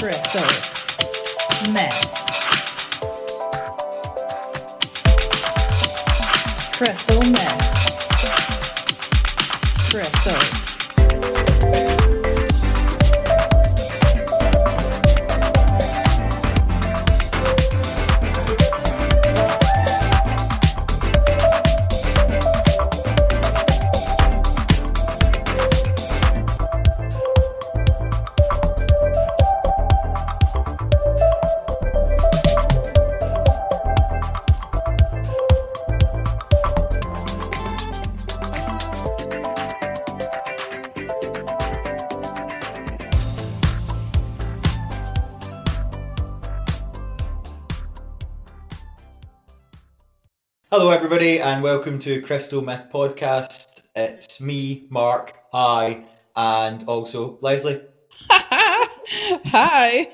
Crystal meth. Crystal meth. Crystal. Everybody, and welcome to Crystal Myth Podcast. It's me, Mark, hi, and also Leslie. Hi.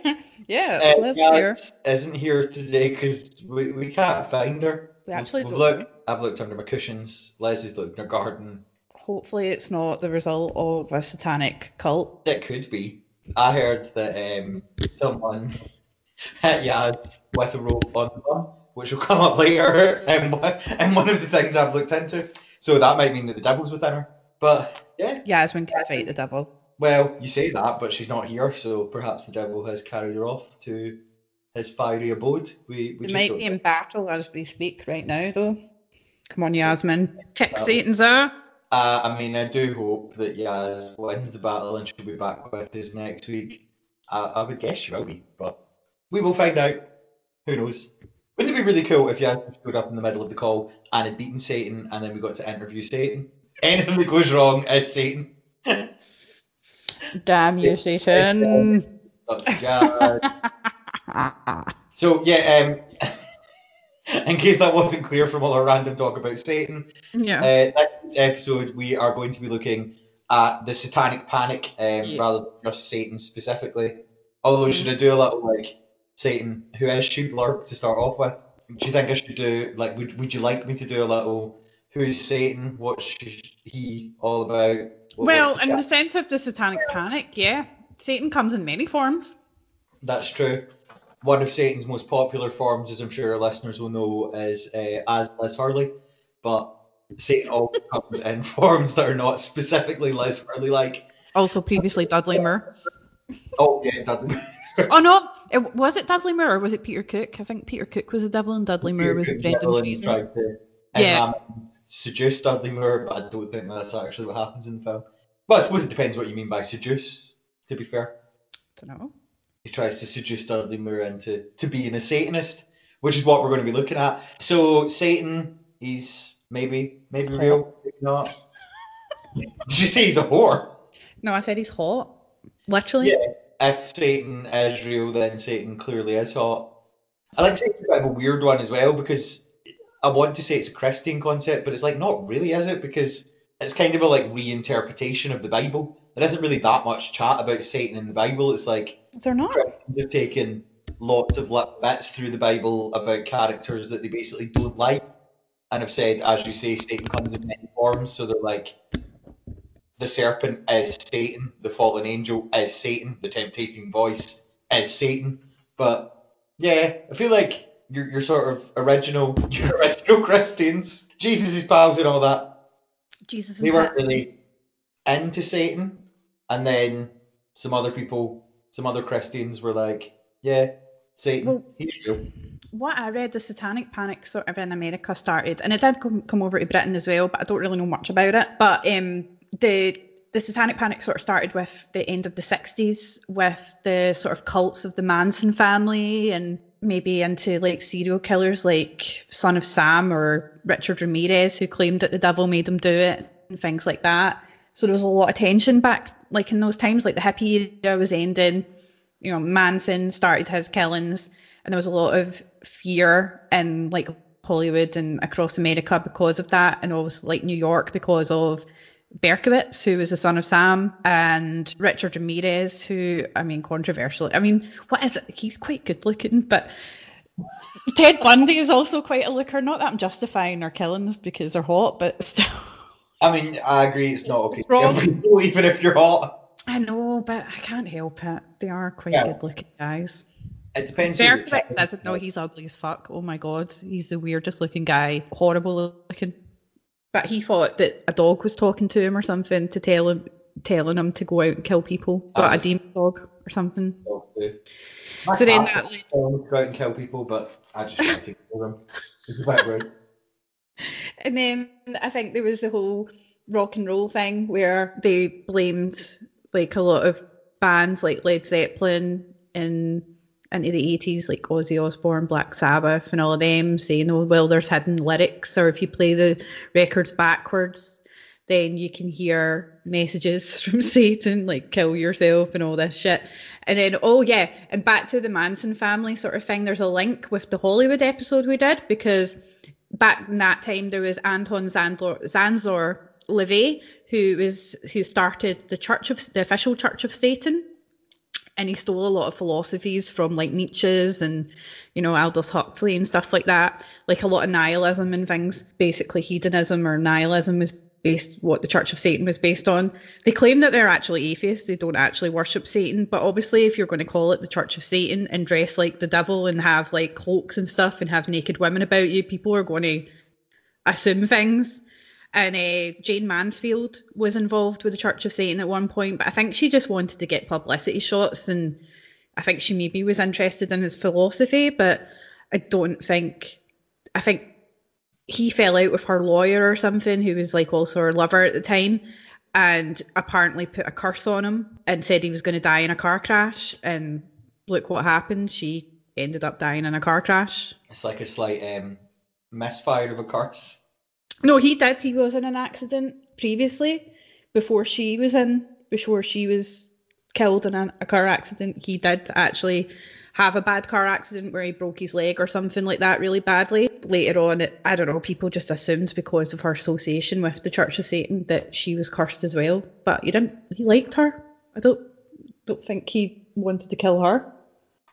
Yeah, Uh, Liz here. Isn't here today because we, we can't find her. We actually We've don't looked, I've looked under my cushions. Leslie's looked in her garden. Hopefully, it's not the result of a satanic cult. It could be. I heard that um, someone hit Yaz with a rope on the bum, which will come up later and one, one of the things I've looked into. So that might mean that the devil's within her. But yeah, Yasmin can fight the devil. Well, you say that, but she's not here, so perhaps the devil has carried her off to his fiery abode. We, we might be in battle as we speak right now, though. Come on, Yasmin. Kick Well- Satan's ass. Uh, I mean, I do hope that Yaz wins the battle and she'll be back with us next week. I, I would guess she will be, but we will find out. Who knows? Wouldn't it be really cool if Yaz showed up in the middle of the call and had beaten Satan, and then we got to interview Satan? Anything that goes wrong is Satan. Damn you, Satan. So yeah, um, in case that wasn't clear from all our random talk about Satan, yeah. uh, next episode we are going to be looking at the Satanic Panic um, Yeah. rather than just Satan specifically. Although should I do a little like Satan, who is she blurb to start off with? Do you think I should do like would would you like me to do a little who is Satan? What's he all about? What- well, the in the sense of the satanic panic, yeah. Satan comes in many forms. That's true. One of Satan's most popular forms, as I'm sure our listeners will know, is uh, as Liz Hurley. But Satan also comes in forms that are not specifically Liz Hurley like. Also previously Dudley Moore. Oh, yeah, it doesn't. Oh no, it, was it Dudley Moore or was it Peter Cook? I think Peter Cook was the devil and Dudley Moore was Brendan Devlin Fraser. tried to Yeah. um, seduce Dudley Moore, but I don't think that's actually what happens in the film. But I suppose it depends what you mean by seduce, to be fair. don't know. he tries to seduce Dudley Moore into to being a Satanist, which is what we're going to be looking at. So Satan, he's maybe maybe Hot. real, maybe not. Did you say he's a whore? No, I said he's hot. Literally. Yeah. If Satan is real, then Satan clearly is hot. I like Satan's a bit of a weird one as well because I want to say it's a Christian concept, but it's like not really, is it? Because it's kind of a like reinterpretation of the Bible. There isn't really that much chat about Satan in the Bible. It's like They're not. They've taken lots of little bits through the Bible about characters that they basically don't like, and have said, as you say, Satan comes in many forms. So they're like, the serpent is Satan, the fallen angel is Satan, the temptating voice is Satan. But yeah, I feel like you're, you're sort of original your original Christians, Jesus' pals and all that, Jesus they weren't really into Satan, and then some other people, some other Christians were like, yeah, Satan, Well- he's real. What I read, the satanic panic sort of in America started, and it did come, come over to Britain as well, but I don't really know much about it. But um, the the satanic panic sort of started with the end of the 60s with the sort of cults of the Manson family and maybe into like serial killers like Son of Sam or Richard Ramirez who claimed that the devil made him do it and things like that. So there was a lot of tension back like in those times, like the hippie era was ending, you know, Manson started his killings and there was a lot of fear in like Hollywood and across America because of that and also like New York because of Berkowitz, who was the son of Sam, and Richard Ramirez, who, I mean, controversial. I mean, what is it? He's quite good looking, but Ted Bundy is also quite a looker. Not that I'm justifying their killings because they're hot, but still. I mean, I agree, it's not okay It's wrong. even if you're hot. I know, but I can't help it. They are quite Yeah. good looking guys. It depends. who you're Bertrand chatting doesn't know he's ugly as fuck. Oh my god, he's the weirdest looking guy, horrible looking. But he thought that a dog was talking to him or something to tell him, telling him to go out and kill people. Got a demon dog or something. My So then that led- to go out and kill people, but I just tried to kill them. It's a bit. And then I think there was the whole rock and roll thing where they blamed like a lot of bands like Led Zeppelin in into the 80s, like Ozzy Osbourne, Black Sabbath, and all of them, saying, oh, well, there's hidden lyrics, or if you play the records backwards, then you can hear messages from Satan, like kill yourself and all this shit. And then, oh yeah, and back to the Manson family sort of thing, there's a link with the Hollywood episode we did because back in that time there was Anton Szandor LaVey who was who started the Church of the official Church of Satan and he stole a lot of philosophies from like Nietzsche's and you know Aldous Huxley and stuff like that. Like a lot of nihilism and things. Basically hedonism or nihilism was based what the Church of Satan was based on. They claim that they're actually atheists. They don't actually worship Satan. But obviously if you're going to call it the Church of Satan and dress like the devil and have like cloaks and stuff and have naked women about you people are going to assume things and uh, Jayne Mansfield was involved with the Church of Satan at one point, but I think she just wanted to get publicity shots, and I think she maybe was interested in his philosophy, but I don't think. I think he fell out with her lawyer or something, who was like also her lover at the time, and apparently put a curse on him and said he was going to die in a car crash. And look what happened. She ended up dying in a car crash. It's like a slight um, misfire of a curse. No, he did. He was in an accident previously, before she was in, before she was killed in a, a car accident. He did actually have a bad car accident where he broke his leg or something like that really badly. Later on, it, I don't know, people just assumed because of her association with the Church of Satan that she was cursed as well. But he didn't. He liked her. I don't don't think he wanted to kill her.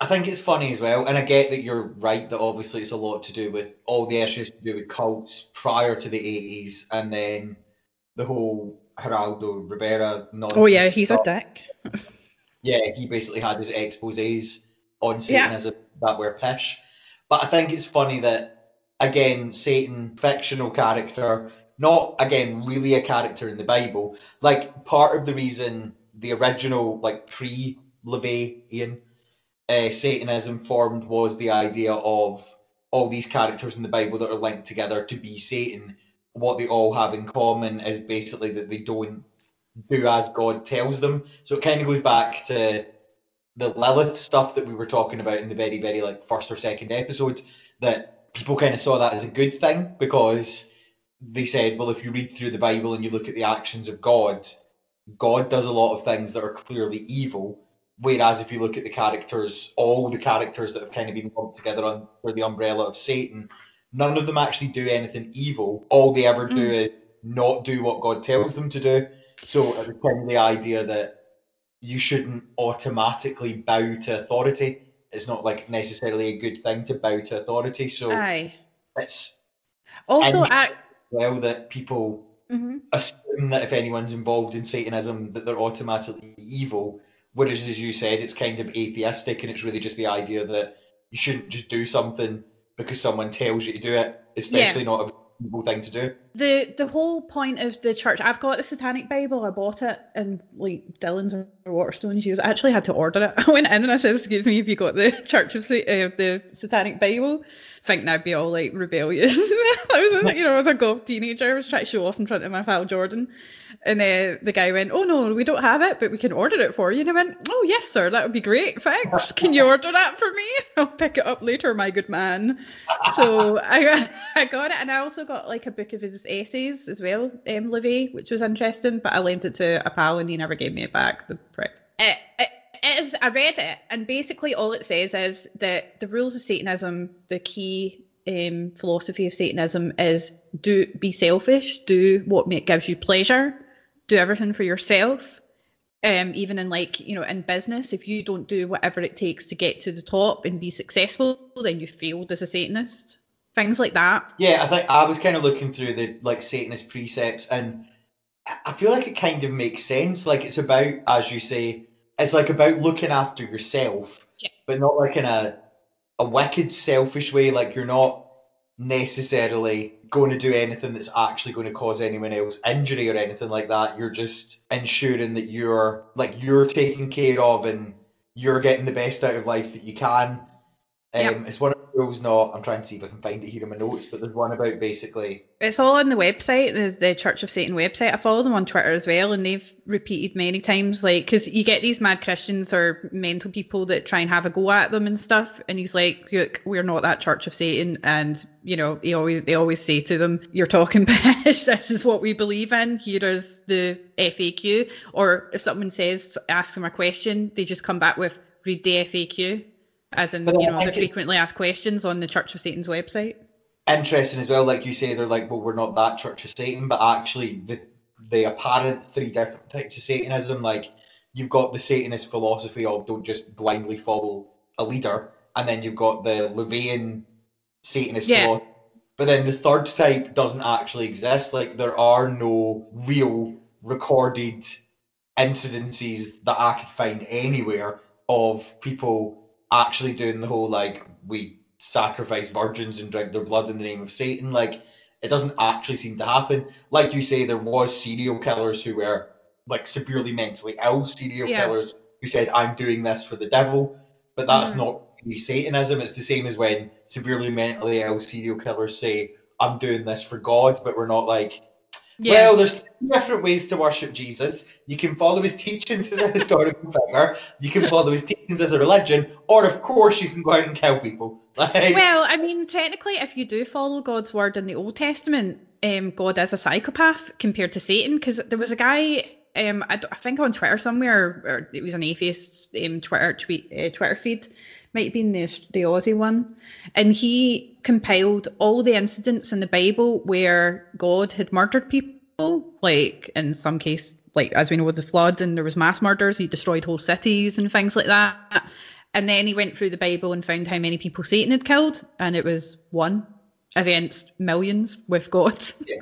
I think it's funny as well, and I get that you're right that obviously it's a lot to do with all the issues to do with cults prior to the 80s, and then the whole Geraldo Rivera nonsense. Oh yeah, he's a dick. Yeah, he basically had his exposés on Yeah. Satanism that were pish. But I think it's funny that again, Satan, fictional character, not again really a character in the Bible. Like part of the reason the original like pre LaVeyan uh, Satanism formed was the idea of all these characters in the Bible that are linked together to be Satan. What they all have in common is basically that they don't do as God tells them. So it kind of goes back to the Lilith stuff that we were talking about in the very, very like first or second episode. That people kind of saw that as a good thing because they said, well, if you read through the Bible and you look at the actions of God, God does a lot of things that are clearly evil. Whereas if you look at the characters, all the characters that have kind of been lumped together under the umbrella of Satan, none of them actually do anything evil. All they ever do is not do what God tells them to do. So it was kind of the idea that you shouldn't automatically bow to authority. It's not like necessarily a good thing to bow to authority. So Aye. it's Also, I. well that people mhm. assume that if anyone's involved in Satanism that they're automatically evil. Whereas as you said, it's kind of atheistic and it's really just the idea that you shouldn't just do something because someone tells you to do it, especially not a evil thing to do. the the whole point of the church i've got the satanic bible i bought it and like dylan's or waterstone's used i actually had to order it. I went in and i said excuse me have you got the church of uh, the satanic bible thinking i'd be all like rebellious. I was you know as a golf teenager. I was trying to show off in front of my pal jordan. And uh, the guy went oh no we don't have it but we can order it for you. And i went oh yes sir that would be great. Thanks. Can you order that for me? I'll pick it up later my good man. So I I got it, and I also got like a book of his essays as well, um, Livy, which was interesting. But I lent it to a pal, and he never gave me it back. The prick. It, it, it is. I read it, and basically all it says is that the rules of Satanism, the key um, philosophy of Satanism is do be selfish, do what gives you pleasure, do everything for yourself. Um, even in like you know in business, if you don't do whatever it takes to get to the top and be successful, then you failed as a Satanist. Things like that. Yeah, I think I was kind of looking through the like Satanist precepts, and I feel like it kind of makes sense. Like it's about, as you say, it's like about looking after yourself, Yeah. but not like in a a wicked, selfish way. Like you're not necessarily going to do anything that's actually going to cause anyone else injury or anything like that. You're just ensuring that you're like you're taken care of and you're getting the best out of life that you can. Um, Yep. It's one rules. Not. I'm trying to see if I can find it here in my notes, but there's one about basically It's all on the website, the, the Church of Satan website. I follow them on Twitter as well, and they've repeated many times, like, because you get these mad Christians or mental people that try and have a go at them and stuff, and he's like, look, we're not that Church of Satan, and you know, he always they always say to them, you're talking pish. This is what we believe in. Here is the FAQ, or if someone says, ask them a question, they just come back with, read the FAQ, as in, But you know, the frequently asked questions on the Church of Satan's website. interesting as well. Like you say, they're like, well, we're not that Church of Satan, but actually the the apparent three different types of Satanism, like you've got the Satanist philosophy of don't just blindly follow a leader, and then you've got the LaVeyan Satanist Yeah. philosophy. But then the third type doesn't actually exist. Like there are no real recorded incidences that I could find anywhere of people actually doing the whole like we sacrifice virgins and drink their blood in the name of Satan. Like it doesn't actually seem to happen. Like you say, there was serial killers who were like severely mentally ill serial Yeah. killers who said, I'm doing this for the devil. But that's Mhm. not really Satanism. It's the same as when severely mentally ill serial killers say, I'm doing this for God, but we're not like, well, there's different ways to worship Jesus. You can follow his teachings as a historical figure. You can follow his teachings as a religion, or of course you can go out and kill people. Like, Well, I mean, technically, if you do follow God's word in the Old Testament, um, God is a psychopath compared to Satan. Because there was a guy, um, I, I think on Twitter somewhere, or it was an atheist um, Twitter tweet, uh, Twitter feed, might have been the the Aussie one, and he compiled all the incidents in the Bible where God had murdered people, like in some case, like as we know with the flood, and there was mass murders. He destroyed whole cities and things like that. And then he went through the Bible and found how many people Satan had killed, and it was one against millions with God. Yeah.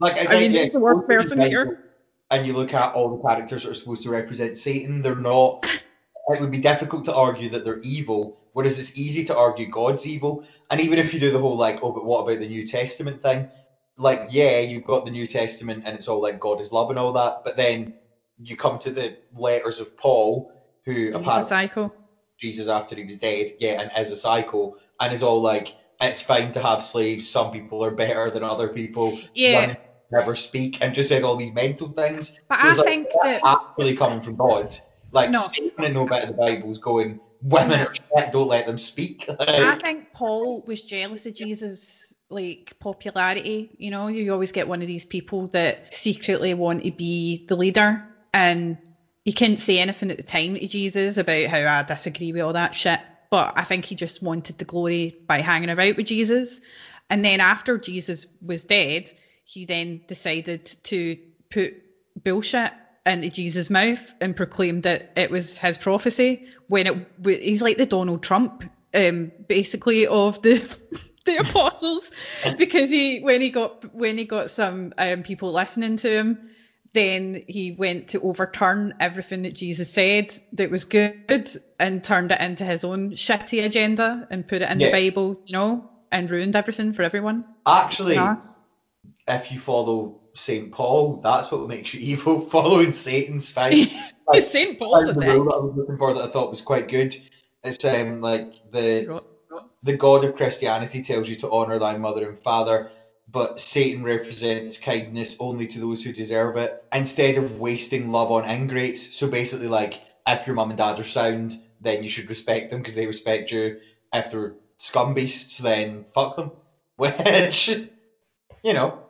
like I mean, yeah, he's the worst if you look person here. And you look at all the characters that are supposed to represent Satan, they're not. It would be difficult to argue that they're evil, whereas it's easy to argue God's evil. And even if you do the whole like, oh, but what about the New Testament thing? Like, yeah, you've got the New Testament and it's all like God is love and all that, but then you come to the letters of Paul, who He's a apparently psycho. Jesus after he was dead, yeah, and is a psycho, and is all like, it's fine to have slaves. Some people are better than other people. Yeah. Women never speak, and just says all these mental things. But So I like, think that actually coming from God. Like No. Satan and no bit of the Bible's going, women are shit, don't let them speak. I think Paul was jealous of Jesus' like popularity. You know, you always get one of these people that secretly want to be the leader, and he couldn't say anything at the time to Jesus about how I disagree with all that shit. But I think he just wanted the glory by hanging about with Jesus. And then after Jesus was dead, he then decided to put bullshit into Jesus' mouth and proclaimed that it was his prophecy. When it he's like the Donald Trump, um, basically of the the apostles, because he when he got when he got some um, people listening to him, then he went to overturn everything that Jesus said that was good and turned it into his own shitty agenda and put it in Yeah. the Bible, you know, and ruined everything for everyone. actually. If you follow Saint Paul, that's what makes you evil. Following Satan's. Like, St. Paul's a the rule that I was looking for that I thought was quite good. It's um like the the God of Christianity tells you to honor thy mother and father, but Satan represents kindness only to those who deserve it, instead of wasting love on ingrates. So basically, like if your mum and dad are sound, then you should respect them because they respect you. If they're scum beasts, then fuck them. Which, you know,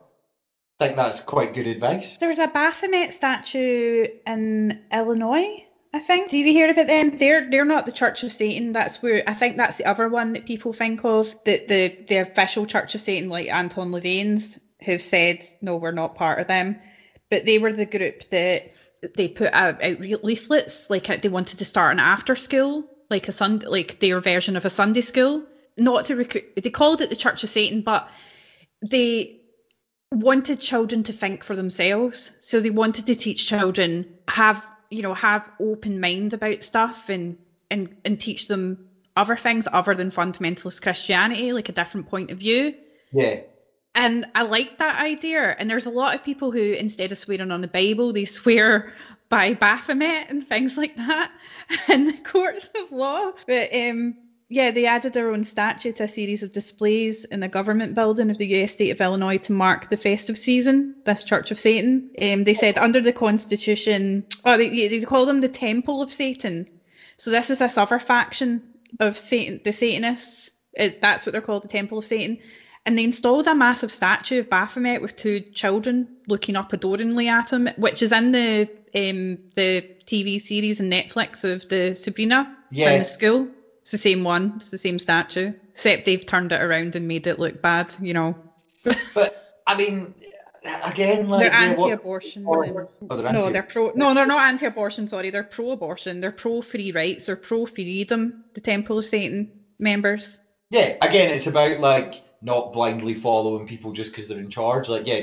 I think that's quite good advice. There was a Baphomet statue in Illinois, I think. Do you hear about them? They're they're not the Church of Satan. That's where I think that's the other one that people think of. That the the official Church of Satan, like Anton LaVey's, have said no, we're not part of them. But they were the group that they put out, out leaflets, like uh, they wanted to start an after school, like a Sunday, like their version of a Sunday school. Not to recruit, they called it the Church of Satan, but they wanted children to think for themselves. So they wanted to teach children have you know have open mind about stuff and and and teach them other things other than fundamentalist Christianity, like a different point of view. Yeah. And I like that idea. And there's a lot of people who, instead of swearing on the Bible, they swear by Baphomet and things like that in the courts of law. But um, yeah, they added their own statue to a series of displays in the government building of the US state of Illinois to mark the festive season, this Church of Satan. Um, they said under the Constitution, oh, they, they call them the Temple of Satan. So this is this other faction of Satan, the Satanists. It, that's what they're called, the Temple of Satan. And they installed a massive statue of Baphomet with two children looking up adoringly at him, which is in the um, the TV series and Netflix of the Sabrina Yeah. in the school. It's the same one. It's the same statue, except they've turned it around and made it look bad. You know, But I mean, again, like they're yeah, what- anti-abortion. or- oh, they're no, anti- they're pro. No, they're not anti-abortion. Sorry, they're pro-abortion. They're pro-free rights. They're pro-freedom. The Temple of Satan members. Yeah, again, it's about like not blindly following people just because they're in charge. Like, yeah,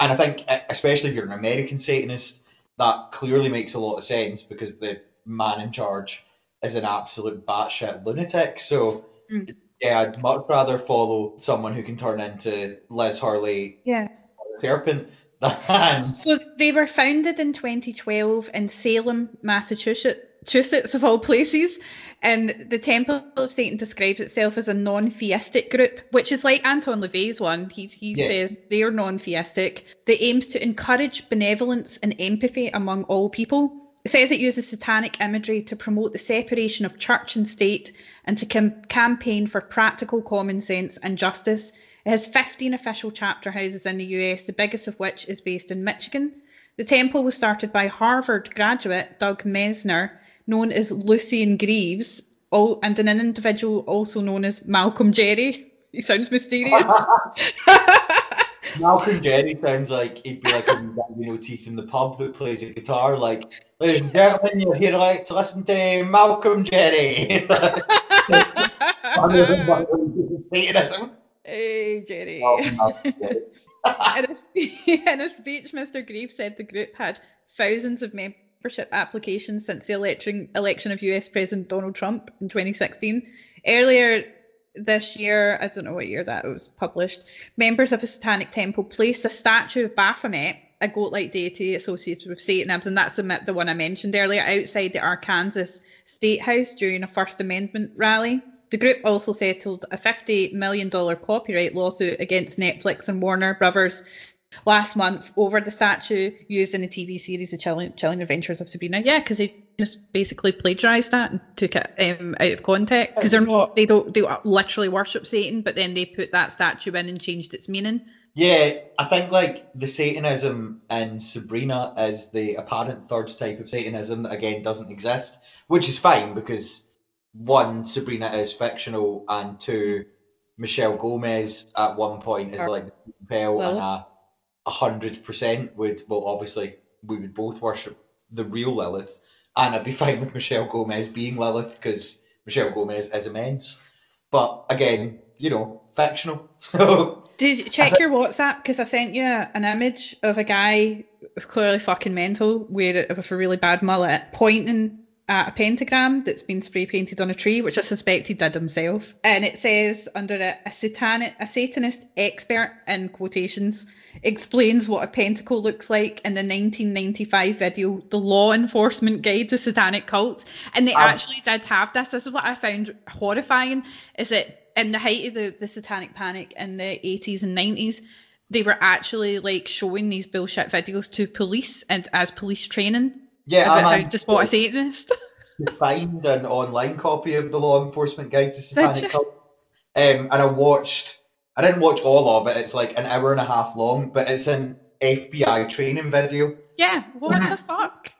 and I think especially if you're an American Satanist, that clearly makes a lot of sense because the man in charge is an absolute batshit lunatic. So, Mm. yeah, I'd much rather follow someone who can turn into Liz Hurley Yeah. Serpent than So they were founded in 2012 in Salem, Massachusetts, Massachusetts of all places. And the Temple of Satan describes itself as a non-theistic group, which is like Anton LaVey's one. He, he Yeah. says they're non-theistic. That aims to encourage benevolence and empathy among all people. It says it uses satanic imagery to promote the separation of church and state and to cam- campaign for practical common sense and justice. It has 15 official chapter houses in the US, the biggest of which is based in Michigan. The temple was started by Harvard graduate Doug Mesner, known as Lucien Greaves, all, and an individual also known as Malcolm Jerry. He sounds mysterious. Malcolm Jerry sounds like he'd be like a you know teeth in the pub that plays a guitar. Like, ladies and gentlemen, you're here like to listen to Malcolm Jerry. Hey, Jerry. Oh, in, a, spe- in a speech, Mr. Greaves said the group had thousands of membership applications since the election, election of US President Donald Trump in 2016. Earlier this year, I don't know what year that was published, members of a satanic temple placed a statue of Baphomet, a goat-like deity associated with Satanism, and that's the, the one I mentioned earlier, outside the Arkansas State House during a First Amendment rally. The group also settled a $50 million copyright lawsuit against Netflix and Warner Brothers last month over the statue used in the TV series The Chilling, Chilling Adventures of Sabrina. Yeah, because they just basically plagiarized that and took it um, out of context because they're not they don't they literally worship Satan, but then they put that statue in and changed its meaning. Yeah, I think like the Satanism in Sabrina is the apparent third type of Satanism that again doesn't exist, which is fine because one, Sabrina is fictional, and two, Michelle Gomez at one point is like the Bell and a hundred percent would well obviously we would both worship the real Lilith, and I'd be fine with Michelle Gomez being Lilith because Michelle Gomez is immense. But again, you know, fictional. So Did you check your WhatsApp? Because I sent you an image of a guy clearly fucking mental with a really bad mullet pointing at a pentagram that's been spray painted on a tree, which I suspect he did himself. And it says under it, a satanic, a Satanist expert in quotations explains what a pentacle looks like in the 1995 video, The Law Enforcement Guide to Satanic Cults. And they Um, actually did have this. This is what I found horrifying, is that in the height of the, the satanic panic in the 80s and 90s, they were actually like showing these bullshit videos to police and as police training yeah, about I'm how I'm- to Satanist. to find an online copy of the Law Enforcement Guide to? Satanic Cult. Um, and I watched, I didn't watch all of it, it's like an hour and a half long, but it's an FBI training video. yeah, what the fuck?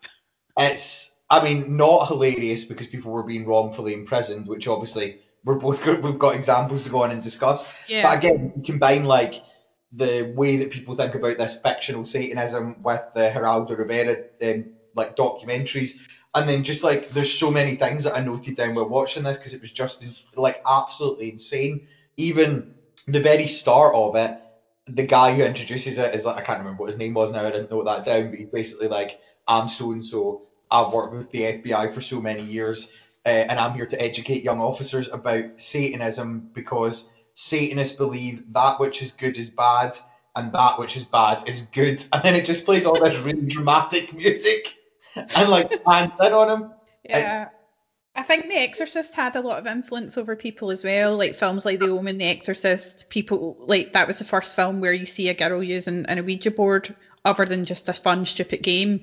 It's, I mean, not hilarious because people were being wrongfully imprisoned, which obviously we're both we've got examples to go on and discuss. Yeah. But again, you combine like the way that people think about this fictional Satanism with the Geraldo Rivera um, like documentaries, and then just like there's so many things that I noted down while watching this because it was just like absolutely insane. Even the very start of it, the guy who introduces it is like I can't remember what his name was now. I didn't note that down, but he's basically like I'm so and so. I've worked with the FBI for so many years, uh, and I'm here to educate young officers about Satanism because Satanists believe that which is good is bad, and that which is bad is good. And then it just plays all this really dramatic music, and like hands in on him. Yeah. I think The Exorcist had a lot of influence over people as well. Like films like The Omen, The Exorcist, people like that was the first film where you see a girl using an Ouija board other than just a fun, stupid game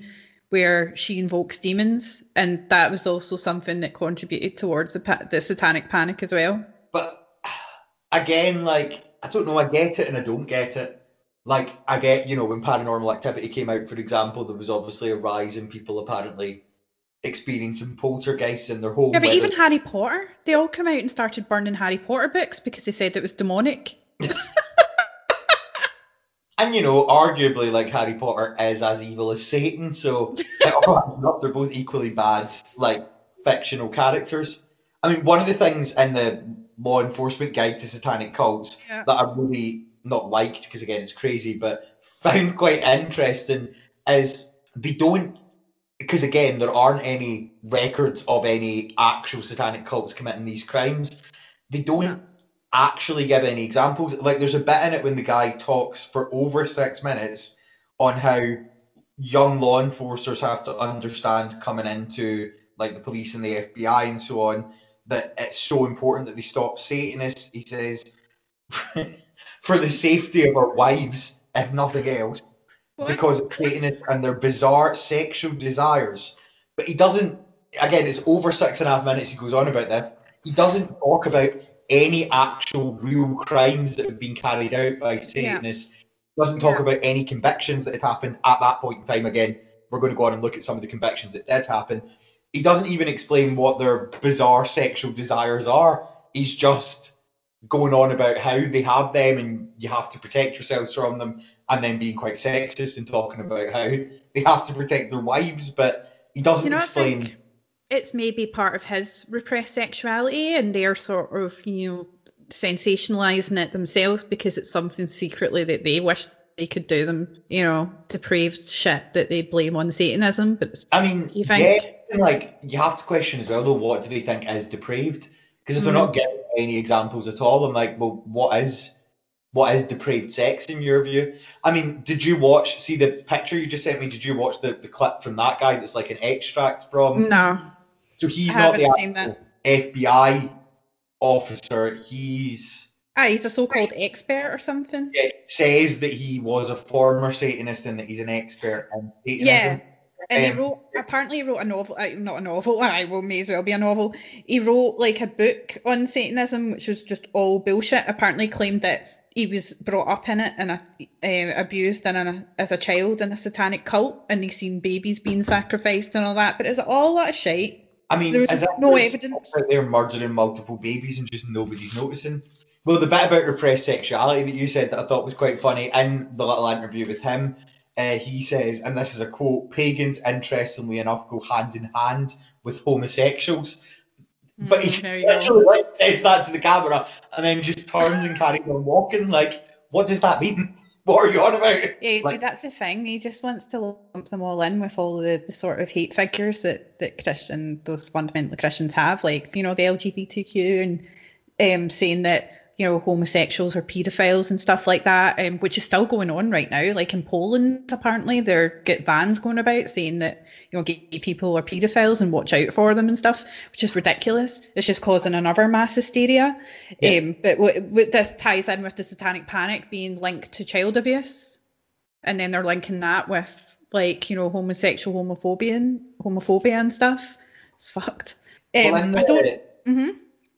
where she invokes demons, and that was also something that contributed towards the, the satanic panic as well. But again, like I don't know, I get it and I don't get it. Like I get, you know, when Paranormal Activity came out, for example, there was obviously a rise in people apparently experiencing poltergeists in their home. Yeah, but even Harry Potter, they all come out and started burning Harry Potter books because they said it was demonic. And you know, arguably, like Harry Potter is as evil as Satan, so it all adds up. they're both equally bad, like fictional characters. I mean, one of the things in the law enforcement guide to satanic cults Yeah. that I really not liked, because again, it's crazy, but found quite interesting is they don't, because again, there aren't any records of any actual satanic cults committing these crimes. They don't actually give any examples. Like there's a bit in it when the guy talks for over six minutes on how young law enforcers have to understand coming into like the police and the FBI and so on that it's so important that they stop Satanists. He says for the safety of our wives, if nothing else, What? because of Satanists and their bizarre sexual desires. But he doesn't. Again, it's over six and a half minutes. He goes on about this. He doesn't talk about any actual real crimes that have been carried out by Satanists. Doesn't talk Yeah. about any convictions that had happened at that point in time. Again, we're going to go on and look at some of the convictions that did happen. He doesn't even explain what their bizarre sexual desires are. He's just going on about how they have them and you have to protect yourselves from them, and then being quite sexist and talking about how they have to protect their wives, but he doesn't You know, explain. it's maybe part of his repressed sexuality and they're sort of, you know, sensationalizing it themselves because it's something secretly that they wish they could do them, you know, depraved shit that they blame on Satanism. But I mean, You think- yeah, like you have to question as well though. What do they think is depraved? Because if they're Mm. not giving any examples at all, I'm like, well, what is what is depraved sex in your view? I mean, did you watch? See the picture you just sent me. Did you watch the, the clip from that guy? That's like an extract from. no, So he's I not the FBI officer. He's ah, he's a so-called expert or something. it says that he was a former Satanist and that he's an expert in Satanism. Yeah. And he Um, wrote, apparently he wrote a novel, uh, not a novel, I will may as well be a novel. He wrote like a book on Satanism, which was just all bullshit. Apparently claimed that he was brought up in it and uh, abused and a, as a child in a satanic cult, and he seen babies being sacrificed and all that. But it was all a lot of shit. I mean, There was as no evidence. out there murdering multiple babies and just nobody's noticing. Well, the bit about repressed sexuality that you said that I thought was quite funny in the little interview with him, uh, he says, and this is a quote: "Pagans, interestingly enough, go hand in hand with homosexuals." But he Mm, there you go. literally like, says that to the camera and then just turns and carries on walking. Like, what does that mean? What are you on about? Yeah, see, that's the thing. He just wants to lump them all in with all the, the sort of hate figures that, that Christian, those fundamental Christians have, like, you know, the LGBTQ and um, saying that, you know, homosexuals or paedophiles and stuff like that, um, which is still going on right now. Like in Poland, apparently, they're get vans going about saying that, you know, gay people are paedophiles and watch out for them and stuff, which is ridiculous. It's just causing another mass hysteria. Yeah. Um, but what this ties in with the satanic panic being linked to child abuse and then they're linking that with like you know homosexual homophobia and homophobia and stuff. It's fucked. Um, Well, in I don't. the- hmm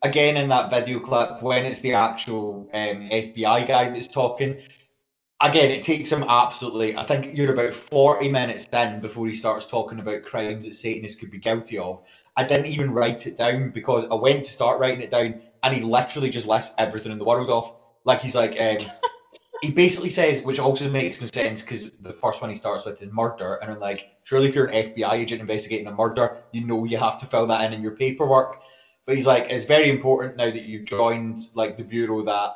again in that video clip when it's the actual um, FBI guy that's talking. Again, it takes him absolutely. I think you're about 40 minutes in before he starts talking about crimes that Satanists could be guilty of. I didn't even write it down because I went to start writing it down and he literally just lists everything in the world off. Like he's like, um, he basically says, which also makes no sense because the first one he starts with is murder, and I'm like, surely if you're an FBI agent investigating a murder, you know you have to fill that in in your paperwork. But he's like, it's very important now that you've joined like the bureau that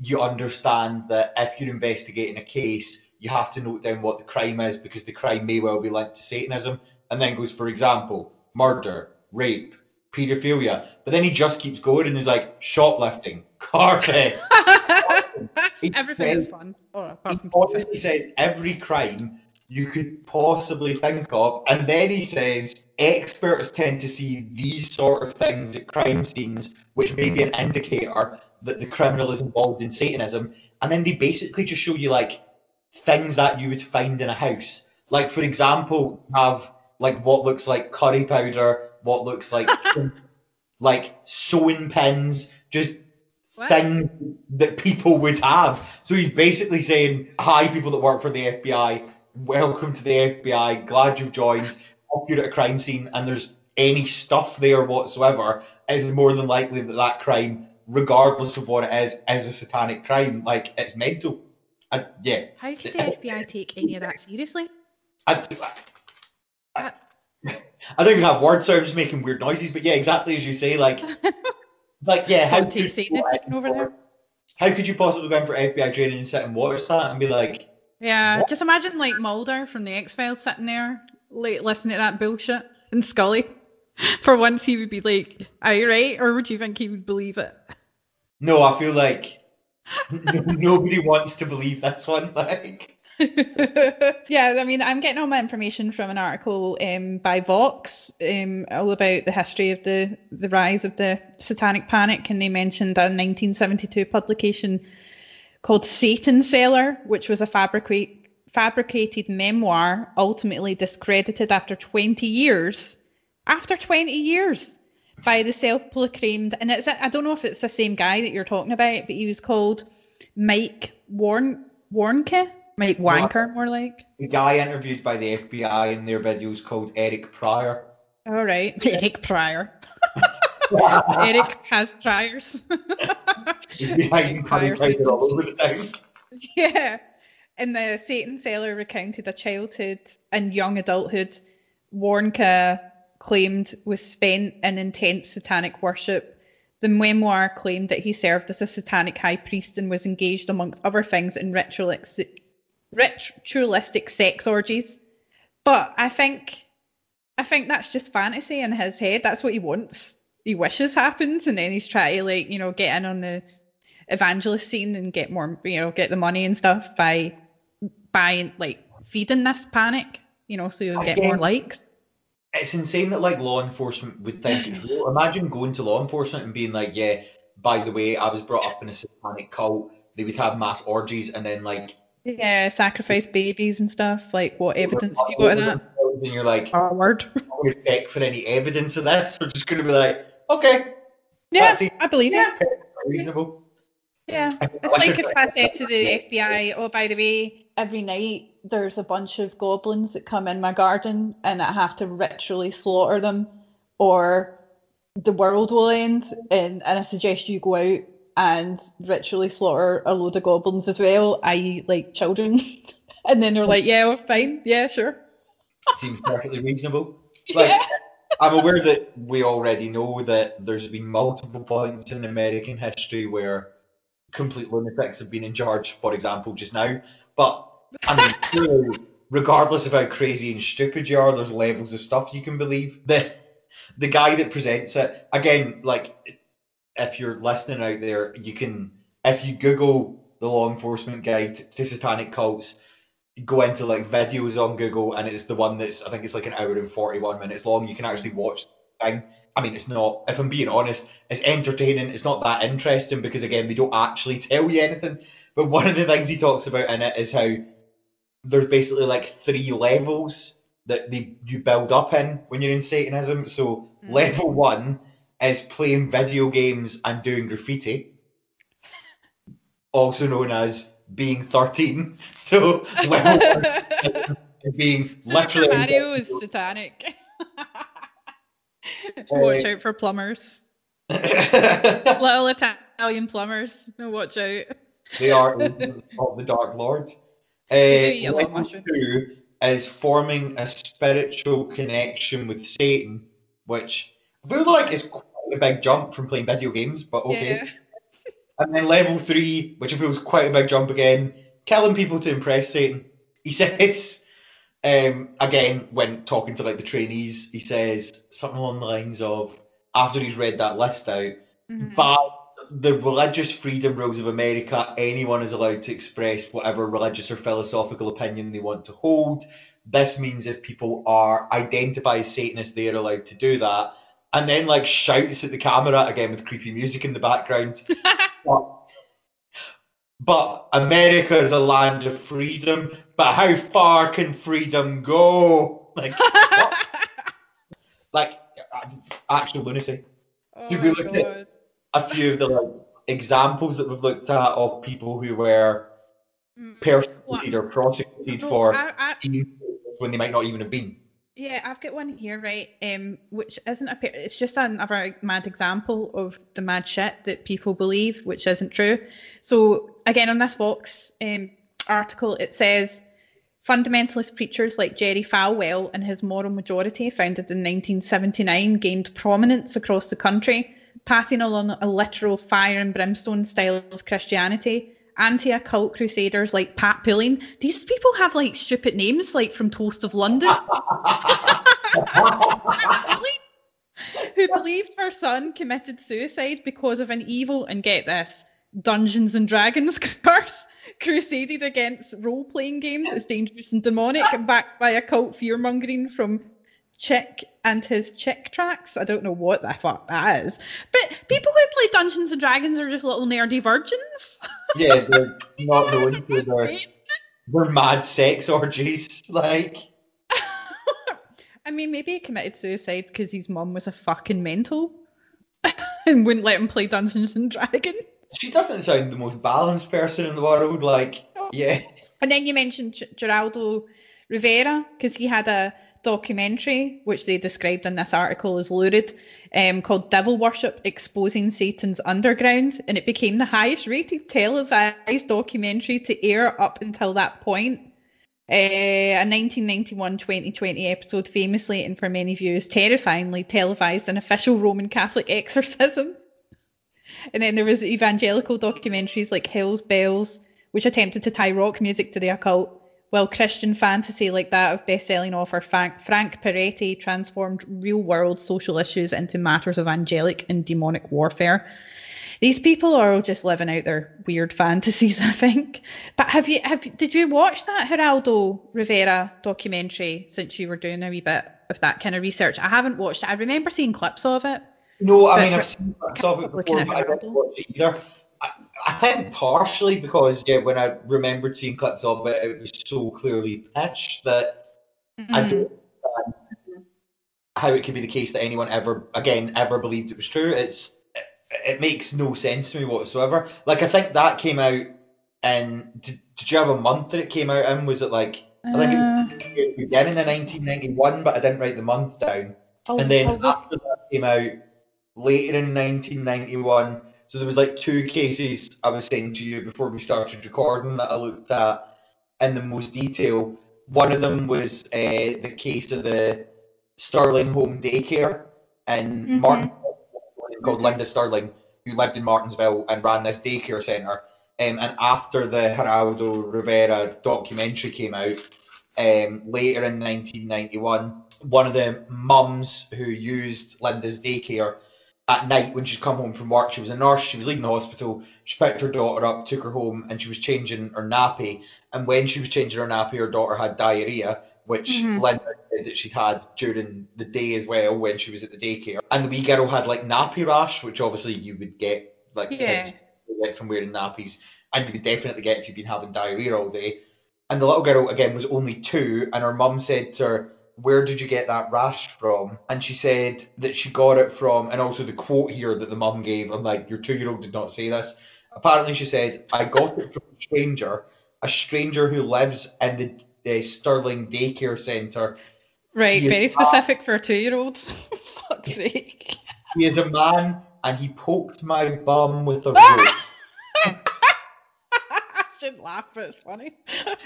you understand that if you're investigating a case, you have to note down what the crime is because the crime may well be linked to Satanism. And then goes, for example, murder, rape, paedophilia. But then he just keeps going and he's like shoplifting, car theft. Everything is fun. Oh, he honestly says every crime you could possibly think of, and then he says experts tend to see these sort of things at crime scenes, which may be an mm. indicator that the criminal is involved in Satanism, and then they basically just show you like things that you would find in a house. Like for example, have like what looks like curry powder, what looks like like sewing pins, just What? things that people would have. So he's basically saying, "Hi, people that work for the FBI, welcome to the FBI. Glad you've joined. If you're at a crime scene and there's any stuff there whatsoever, it's more than likely that that crime, regardless of what it is, is a satanic crime. Like it's mental. And yeah, How could the FBI take any of that seriously? I, I, I don't even have words, so I'm just making weird noises. But yeah, exactly as you say, like, like yeah, how could, Satan taking over there. how could you possibly go in for FBI training and sit and watch that and be like, Yeah, What? just imagine like Mulder from the X Files sitting there, like listening to that bullshit, and Scully. For once, he would be like, "Are you right?" Or would you think he would believe it? no, I feel like nobody wants to believe this one. Like, yeah, I mean, I'm getting all my information from an article um, by Vox, um, all about the history of the the rise of the Satanic Panic, and they mentioned a 1972 publication called Satan Seller, which was a fabricate, fabricated memoir, ultimately discredited after 20 years. After 20 years. By the self-proclaimed, and it's I don't know if it's the same guy that you're talking about, but he was called Mike Warn Warnke, Mike Wanker, more like. the guy interviewed by the FBI in their videos called Eric Pryor. All right, Eric Pryor. Eric has priors. He's behind Pryor Curry all over the time. yeah. And the Satan Seller recounted a childhood and young adulthood Warnke claimed was spent in intense satanic worship. The memoir claimed that he served as a satanic high priest and was engaged, amongst other things, in ritualistic, ritualistic sex orgies. But I think, I think that's just fantasy in his head. That's what he wants. He wishes happens, and then he's trying to like, you know, get in on the evangelist scene and get more, you know, get the money and stuff by by like feeding this panic, you know, so you'll get more likes. It's insane that like law enforcement would think it's real. Imagine going to law enforcement and being like, yeah, by the way, I was brought up in a satanic cult. They would have mass orgies and then like Yeah, sacrifice babies and stuff. Like, what evidence have you got of that? And you're like, Our word. we check for any evidence of this. We're just gonna be like, okay, Yeah, I believe you. reasonable. Yeah. It's like if I said to the FBI, oh, by the way, every night there's a bunch of goblins that come in my garden and I have to ritually slaughter them or the world will end and, and I suggest you go out and ritually slaughter a load of goblins as well, i.e. like children. and then they're like, yeah, well, fine. Yeah, sure. Seems perfectly reasonable. Like, yeah. I'm aware that we already know that there's been multiple points in American history where complete lunatics have been in charge, for example, just now. But I mean, clearly, regardless of how crazy and stupid you are, there's levels of stuff you can believe. The the guy that presents it, again, like if you're listening out there, you can if you Google the law enforcement guide to satanic cults, go into like videos on Google and it's the one that's I think it's like an hour and 41 minutes long. You can actually watch thing. I mean, it's not, if I'm being honest, it's entertaining. It's not that interesting because, again, they don't actually tell you anything. But one of the things he talks about in it is how there's basically like three levels that they, you build up in when you're in Satanism. So, Mm. level one is playing video games and doing graffiti, also known as being 13. So, level one is being literally. Mario is satanic. Watch out for plumbers. Little Italian plumbers. Watch out. They are of the Dark Lord. Uh, eat a level two is forming a spiritual connection with Satan, which I feel like is quite a big jump from playing video games, but okay. Yeah. And then level three, which I feel is quite a big jump again, killing people to impress Satan. He says, um, again, when talking to like the trainees, he says something along the lines of, after he's read that list out, Mhm. by the religious freedom rules of America, anyone is allowed to express whatever religious or philosophical opinion they want to hold. This means if people are identify as Satanists, they are allowed to do that. And then like shouts at the camera again with creepy music in the background. but, but America is a land of freedom. But how far can freedom go? Like, like uh, actual lunacy. oh Did we look at- a few of the like examples that we've looked at of people who were Mm. persecuted or prosecuted No, for I, I, when they might not even have been. Yeah, I've got one here, right? Um, which isn't a. It's just another mad example of the mad shit that people believe, which isn't true. So again, on this box, um, article, it says fundamentalist preachers like Jerry Falwell and his Moral Majority, founded in 1979, gained prominence across the country, passing along a literal fire and brimstone style of Christianity. Anti-occult crusaders like Pat Pulling. These people have like stupid names, like from Toast of London. who believed her son committed suicide because of an evil and get this Dungeons and Dragons curse, crusaded against role playing games as dangerous and demonic, backed by occult fear mongering from Chick and his Chick tracts. I don't know what the fuck that is. But people who play Dungeons and Dragons are just little nerdy virgins. Yeah, they're not known for their, their mad sex orgies. Like, I mean, maybe he committed suicide because his mum was a fucking mental and wouldn't let him play Dungeons and Dragons. She doesn't sound the most balanced person in the world. Like, yeah, And then you mentioned G- Geraldo Rivera because he had a documentary which they described in this article as lurid um, called Devil Worship Exposing Satan's Underground and it became the highest rated televised documentary to air up until that point. Uh, a 1991-2020 episode famously and for many viewers terrifyingly televised an official Roman Catholic exorcism. And then there was evangelical documentaries like Hell's Bells, which attempted to tie rock music to the occult, while Christian fantasy like that of best-selling author Frank, Peretti transformed real-world social issues into matters of angelic and demonic warfare. These people are all just living out their weird fantasies, I think. But have you have did you watch that Geraldo Rivera documentary since you were doing a wee bit of that kind of research? I haven't watched it. I remember seeing clips of it. No, I But mean I've seen clips of it before, but I Geraldo. watch it either. I, I think partially because yeah, when I remembered seeing clips of it, it was so clearly pitched that I Mm. don't understand how it could be the case that anyone ever, again, ever believed it was true. It's it, it makes no sense to me whatsoever. Like I think that came out in. Did, did you have a month that it came out in? Was it like I think it Uh, was beginning of 1991, but I didn't write the month down. I'll- and then I'll look- after that came out later in 1991. So there was like two cases I was saying to you before we started recording that I looked at in the most detail. One of them was uh, the case of the Sterling Home Daycare in Mhm. Martensville, called Linda Sterling, who lived in Martensville and ran this daycare centre. Um, and after the Geraldo Rivera documentary came out, um, later in 1991, one of the mums who used Linda's daycare at night when she'd come home from work, she was a nurse, she was leaving the hospital, she picked her daughter up, took her home, and she was changing her nappy. And when she was changing her nappy, her daughter had diarrhea, which Mhm. Linda said that she'd had during the day as well when she was at the daycare. And the wee girl had like nappy rash, which obviously you would get, like Yeah. kids get from wearing nappies, and you would definitely get if you've been having diarrhea all day. And the little girl again was only two, and her mum said to her, "Where did you get that rash from?" And she said that she got it from, and also the quote here that the mum gave. I'm like, your two-year-old did not say this. Apparently, she said, "I got it from a stranger, a stranger who lives in the, the Sterling daycare centre. right, very specific for a two-year-old. Fuck's sake. He is a man, and he poked my bum with a rope." I shouldn't laugh, but it's funny.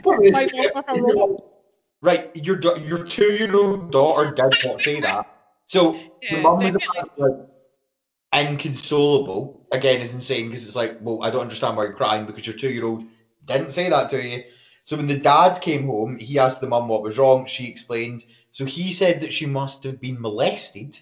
What is My it? Mum with a rope. Right, your your two-year-old daughter did not say that. So Yeah, your mum was like, inconsolable again is insane because it's like, well, I don't understand why you're crying because your two year old didn't say that to you. So when the dad came home, he asked the mum what was wrong. She explained. So he said that she must have been molested.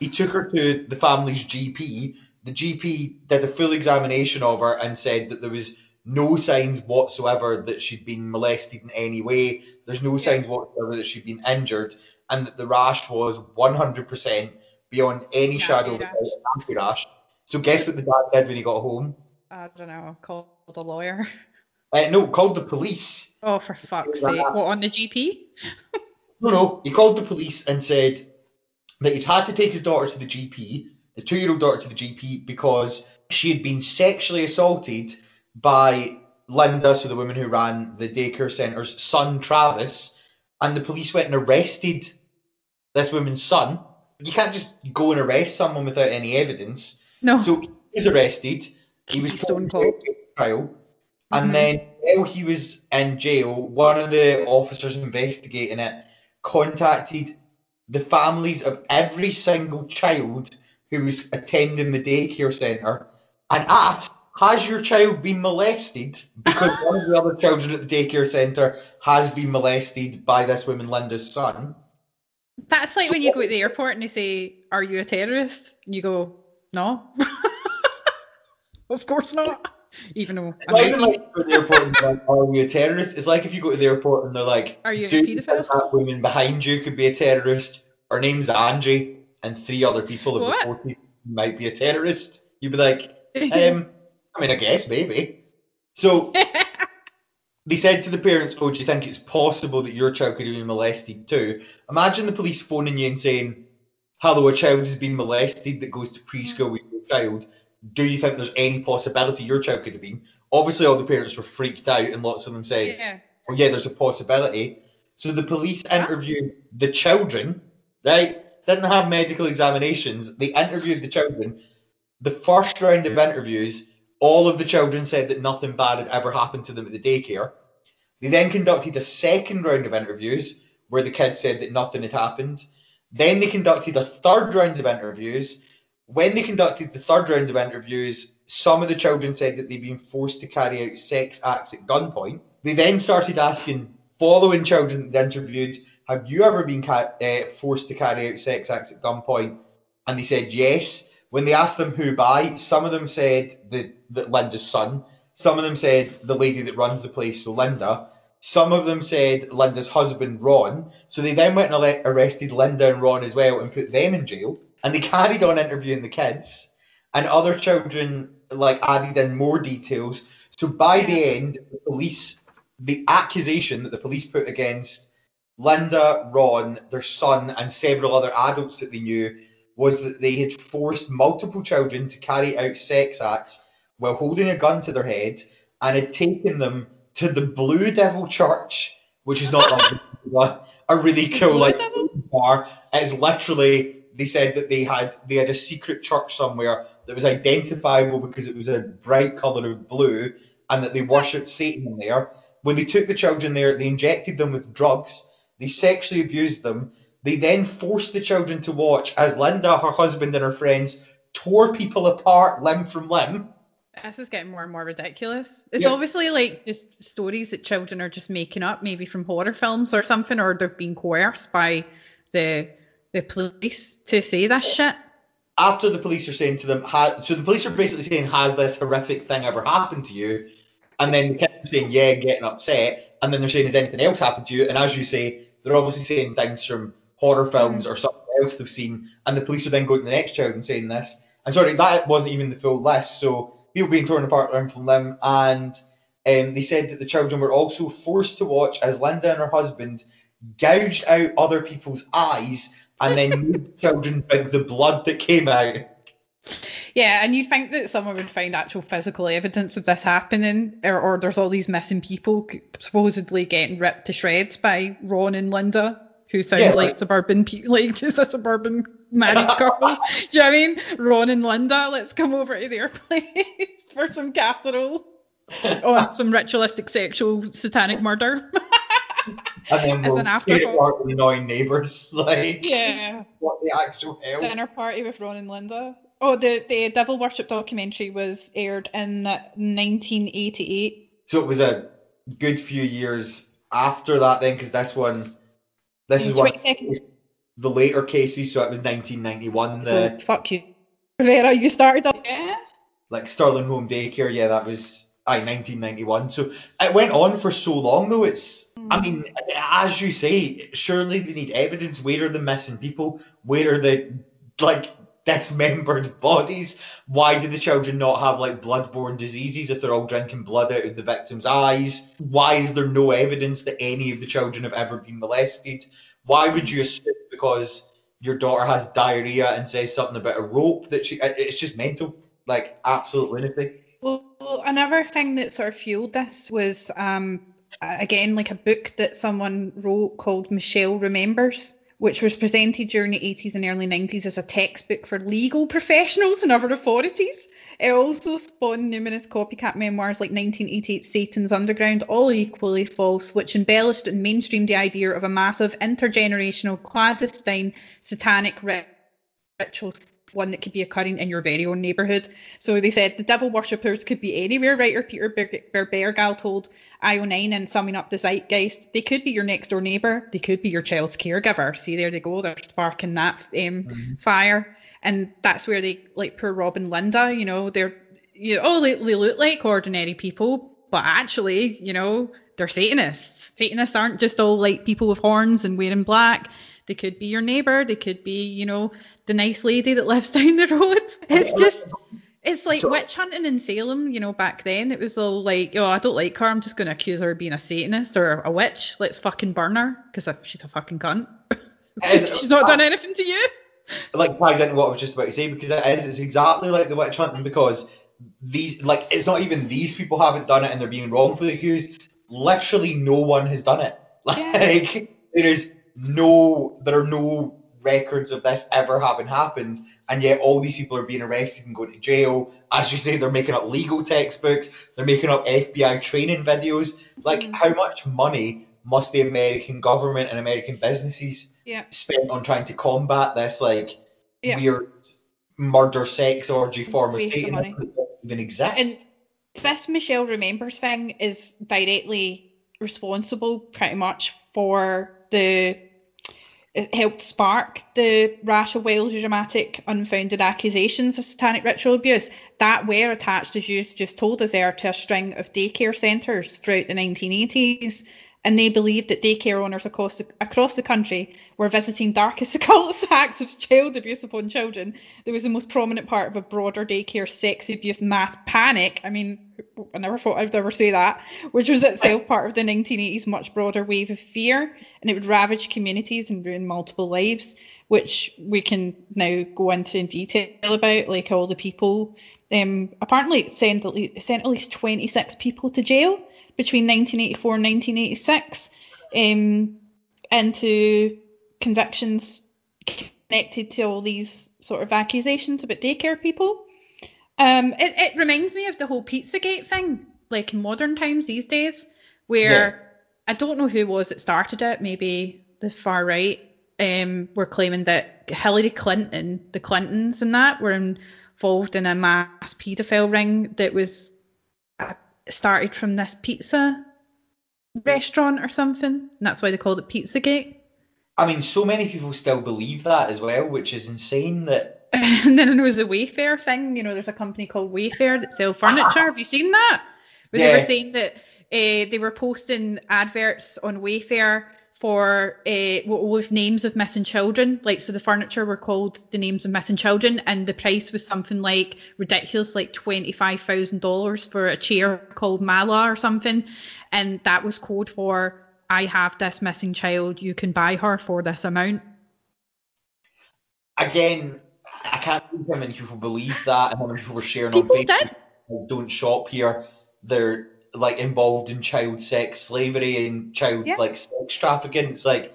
He took her to the family's GP. The GP did a full examination of her and said that there was no signs whatsoever that she'd been molested in any way. There's no signs whatsoever that she'd been injured, and that the rash was 100% beyond any Yeah, shadow of a rash. doubt an rash. So guess what the dad did when he got home? I don't know. Called a lawyer. Uh, no, called the police. Oh, for fuck's sake! What on the GP? No, no, he called the police and said that he'd had to take his daughter to the GP, the two-year-old daughter to the GP, because she had been sexually assaulted by Linda, so the woman who ran the daycare centre's son, Travis, and the police went and arrested this woman's son. You can't just go and arrest someone without any evidence. No. So he was arrested. He was put on trial. And Mhm. then while he was in jail, one of the officers investigating it contacted the families of every single child who was attending the daycare centre and asked, Has your child been molested? Because one of the other children at the daycare centre has been molested by this woman, Linda's son. That's like when you go to the airport and they say, "Are you a terrorist?" And you go, "No." of course not. Even though It's not even like go to the airport and like, Are you a terrorist? It's like if you go to the airport and they're like, Are you a Do you paedophile? think that woman behind you could be a terrorist? Her name's Angie, and three other people have reported might be a terrorist. You'd be like, um, I mean, I guess maybe. So they said to the parents, "Oh, do you think it's possible that your child could have been molested too?" Imagine the police phoning you and saying, "Hello, a child has been molested that goes to preschool mm. with your child. Do you think there's any possibility your child could have been?" Obviously, all the parents were freaked out, and lots of them said, yeah. oh yeah, there's a possibility. So the police interviewed the children, right? Didn't have medical examinations. They interviewed the children. The first round of interviews, all of the children said that nothing bad had ever happened to them at the daycare. They then conducted a second round of interviews where the kids said that nothing had happened. Then they conducted a third round of interviews. When they conducted the third round of interviews, some of the children said that they'd been forced to carry out sex acts at gunpoint. They then started asking following children that they interviewed, have you ever been ca- uh, forced to carry out sex acts at gunpoint? And they said yes. When they asked them who by, some of them said that, that Linda's son. Some of them said the lady that runs the place, so Linda. Some of them said Linda's husband, Ron. So they then went and arrested Linda and Ron as well and put them in jail. And they carried on interviewing the kids. And other children like added in more details. So by the end, the police, the accusation that the police put against Linda, Ron, their son, and several other adults that they knew was that they had forced multiple children to carry out sex acts while holding a gun to their head and had taken them to the Blue Devil Church, which is not like a really cool like bar. It's literally they said that they had they had a secret church somewhere that was identifiable because it was a bright colour of blue and that they worshipped Satan in there. When they took the children there, they injected them with drugs, they sexually abused them, they then forced the children to watch as Linda, her husband, and her friends tore people apart limb from limb. This is getting more and more ridiculous. It's Yeah. obviously like just stories that children are just making up, maybe from horror films or something, or they've been coerced by the the police to say that shit. After the police are saying to them, so the police are basically saying, has this horrific thing ever happened to you? And then the kids are saying, yeah, getting upset. And then they're saying, has anything else happened to you? And as you say, they're obviously saying things from horror films or something else they've seen. And the police are then going to the next child and saying this. And sorry, that wasn't even the full list. So people being torn apart limb from limb. And um, they said that the children were also forced to watch as Linda and her husband gouged out other people's eyes and then made children drink the blood that came out. Yeah, and you'd think that someone would find actual physical evidence of this happening, or, or there's all these missing people supposedly getting ripped to shreds by Ron and Linda, who sound Yeah, like like- suburban people, like just a suburban married couple. Do you know what I mean? Ron and Linda, let's come over to their place for some casserole. Oh, some ritualistic sexual satanic murder. And then As we'll an tear afterthought. with annoying neighbours. Like, yeah. what the actual hell? Dinner party with Ron and Linda. Oh, the the Devil Worship documentary was aired in 1988. So it was a good few years after that then, because this one, this is one 20 seconds. the later cases. So it was 1991. The uh, fuck you, Vera. You started up. Yeah. like Sterling Home Daycare. Yeah, that was aye 1991. So it went on for so long though. It's I mean, as you say, surely they need evidence. Where are the missing people? Where are the like dismembered bodies? Why do the children not have like bloodborne diseases if they're all drinking blood out of the victim's eyes? Why is there no evidence that any of the children have ever been molested? Why would you assume because your daughter has diarrhea and says something about a rope that she? It's just mental, like absolute lunacy. Well, another thing that sort of fueled this was, um, again, like a book that someone wrote called Michelle Remembers, which was presented during the 80s and early 90s as a textbook for legal professionals and other authorities. It also spawned numerous copycat memoirs like 1988 Satan's Underground, all equally false, which embellished and mainstreamed the idea of a massive intergenerational clandestine satanic ritual one that could be occurring in your very own neighbourhood. So they said the devil worshippers could be anywhere, writer Peter Ber- Bebergal told IO9 in summing up the zeitgeist. They could be your next door neighbour, they could be your child's caregiver. See, there they go, they're sparking that um, fire. And that's where they, like poor Rob and Linda, you know, they're, you know, oh, they, they look like ordinary people, but actually, you know, they're Satanists. Satanists aren't just all like people with horns and wearing black. They could be your neighbour. They could be, you know, the nice lady that lives down the road. It's just, it's like So- witch hunting in Salem, you know, back then. It was all like, oh, I don't like her. I'm just going to accuse her of being a Satanist or a witch. Let's fucking burn her because she's a fucking cunt. She's not done anything to you. like ties into what I was just about to say because it is it's exactly like the witch hunting because these like it's not even these people haven't done it and they're being wrongfully accused. Literally no one has done it. Like there is no there are no records of this ever having happened and yet all these people are being arrested and going to jail. As you say, they're making up legal textbooks, they're making up FBI training videos. Like mm-hmm. how much money must the American government and American businesses Yeah. spent on trying to combat this like Yeah. weird murder sex orgy form of state that doesn't even exist. And this Michelle Remembers thing is directly responsible pretty much for the it helped spark the rash of wildly dramatic unfounded accusations of satanic ritual abuse. That were attached as you just told us there to a string of daycare centres throughout the 1980s and they believed that daycare owners across the, across the country were visiting darkest occult acts of child abuse upon children. There was the most prominent part of a broader daycare sex abuse mass panic. I mean, I never thought I'd ever say that, which was itself part of the 1980s much broader wave of fear, and it would ravage communities and ruin multiple lives, which we can now go into in detail about, like all the people. Um, apparently, it sent at least, sent at least 26 people to jail between 1984 and 1986 um, into convictions connected to all these sort of accusations about daycare people. Um, it, it reminds me of the whole Pizzagate thing, like in modern times these days, where I don't know who it was that started it, maybe the far right, um, were claiming that Hillary Clinton, the Clintons and that, were involved in a mass paedophile ring that was started from this pizza restaurant or something, and that's why they called it Pizzagate. I mean, so many people still believe that as well, which is insane. That And then there was a Wayfair thing. You know, there's a company called Wayfair that sell furniture. Have you seen that? Where they were saying that uh, they were posting adverts on Wayfair for uh, with names of missing children. Like, so the furniture were called the names of missing children, and the price was something like ridiculous, like twenty five thousand dollars for a chair called Mala or something, and that was code for I have this missing child. You can buy her for this amount. again, I can't believe how many people believe that and how many people were sharing People on did. Facebook. like, Don't shop here. They're like involved in child sex slavery and child Yeah. like sex trafficking. It's like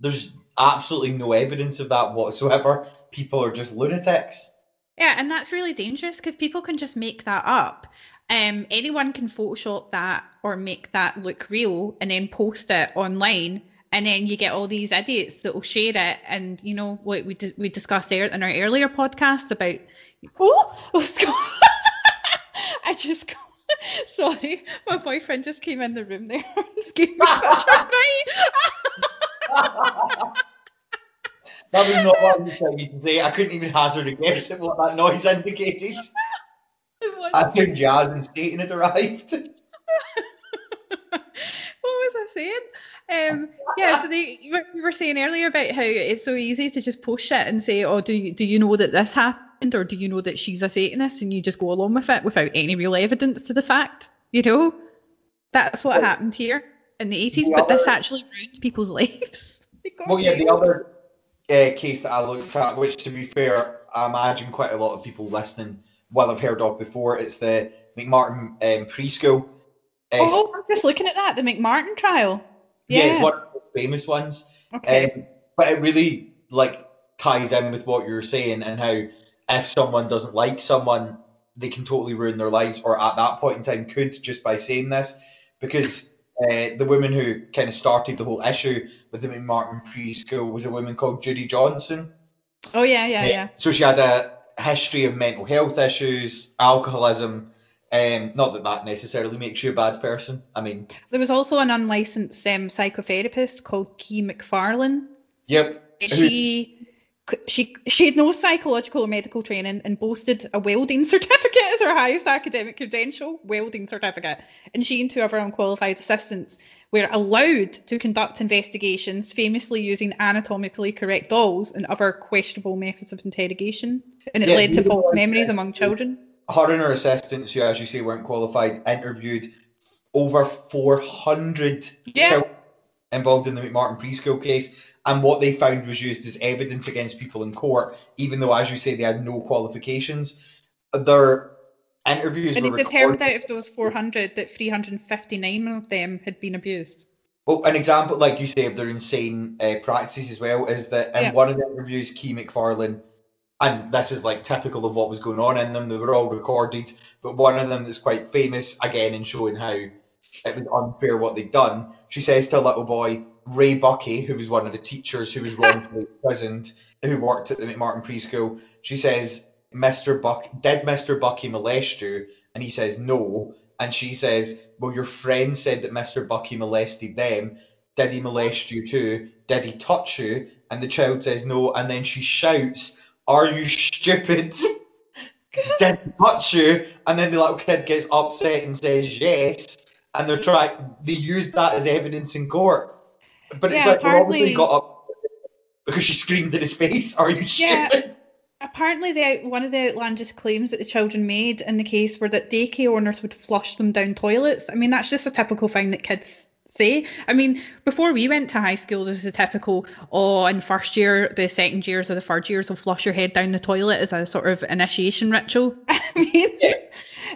there's absolutely no evidence of that whatsoever. People are just lunatics. Yeah, and that's really dangerous because people can just make that up. Um, anyone can Photoshop that or make that look real and then post it online, and then you get all these idiots that will share it. And you know what we di- we discussed there in our earlier podcast about Oh, oh Scott. I just got. Sorry, my boyfriend just came in the room there and gave me such a fright. That was not what I was trying to say. I couldn't even hazard a guess at what that noise indicated. I assumed Jazz and Satan had arrived. what was I saying? Um, yeah, so they, you were- you were saying earlier about how it's so easy to just post shit and say, oh, do you, do you know that this happened or do you know that she's a Satanist and you just go along with it without any real evidence to the fact, you know? That's what Well, happened here in the 80s, the but this actually ruined people's lives. Well, yeah, the other uh, case that I looked at, which to be fair, I imagine quite a lot of people listening will have heard of before, it's the McMartin um, preschool. Uh, Oh, I'm just looking at that, the McMartin trial. yeah, Yeah. it's one of the famous ones. Okay. Um, but it really like ties in with what you were saying and how if someone doesn't like someone, they can totally ruin their lives, or at that point in time could just by saying this, because uh, the woman who kind of started the whole issue with the McMartin preschool was a woman called Judy Johnson. oh, yeah, yeah, yeah. So she had a history of mental health issues, alcoholism. Um, not that that necessarily makes you a bad person. I mean, There was also an unlicensed um, psychotherapist called Kee MacFarlane. yep. She she she had no psychological or medical training and boasted a welding certificate as her highest academic credential, welding certificate. And she and two of her unqualified assistants were allowed to conduct investigations, famously using anatomically correct dolls and other questionable methods of interrogation. And it Yeah, led to false memories uh, among children. her and her assistants, who, as you say, weren't qualified, interviewed over 400 Yeah. children involved in the McMartin preschool case, and what they found was used as evidence against people in court, even though, as you say, they had no qualifications. Their interviews And it determined out of those 400 that 359 of them had been abused. Well, an example, like you say, of their insane uh, practices as well, is that in Yeah. one of the interviews, Kee MacFarlane, and this is like typical of what was going on in them, they were all recorded, but one of them that's quite famous, again, in showing how it was unfair what they'd done, she says to a little boy, Ray Buckey, who was one of the teachers who was wrongfully imprisoned, who worked at the McMartin preschool, she says, Mr. Buck, did Mr. Buckey molest you? And he says, no. And she says, well, your friend said that Mr. Buckey molested them. Did he molest you too? Did he touch you? And the child says no. And then she shouts, are you stupid? Did he touch you? And then the little kid gets upset and says yes. And they're trying, they use that as evidence in court. But it's Yeah, like, they obviously got up because she screamed in his face, are you Yeah. stupid? Apparently, the, one of the outlandish claims that the children made in the case were that daycare owners would flush them down toilets. I mean, that's just a typical thing that kids say. I mean, before we went to high school, there was a typical, oh, in first year, the second years or the third years will flush your head down the toilet as a sort of initiation ritual. I mean,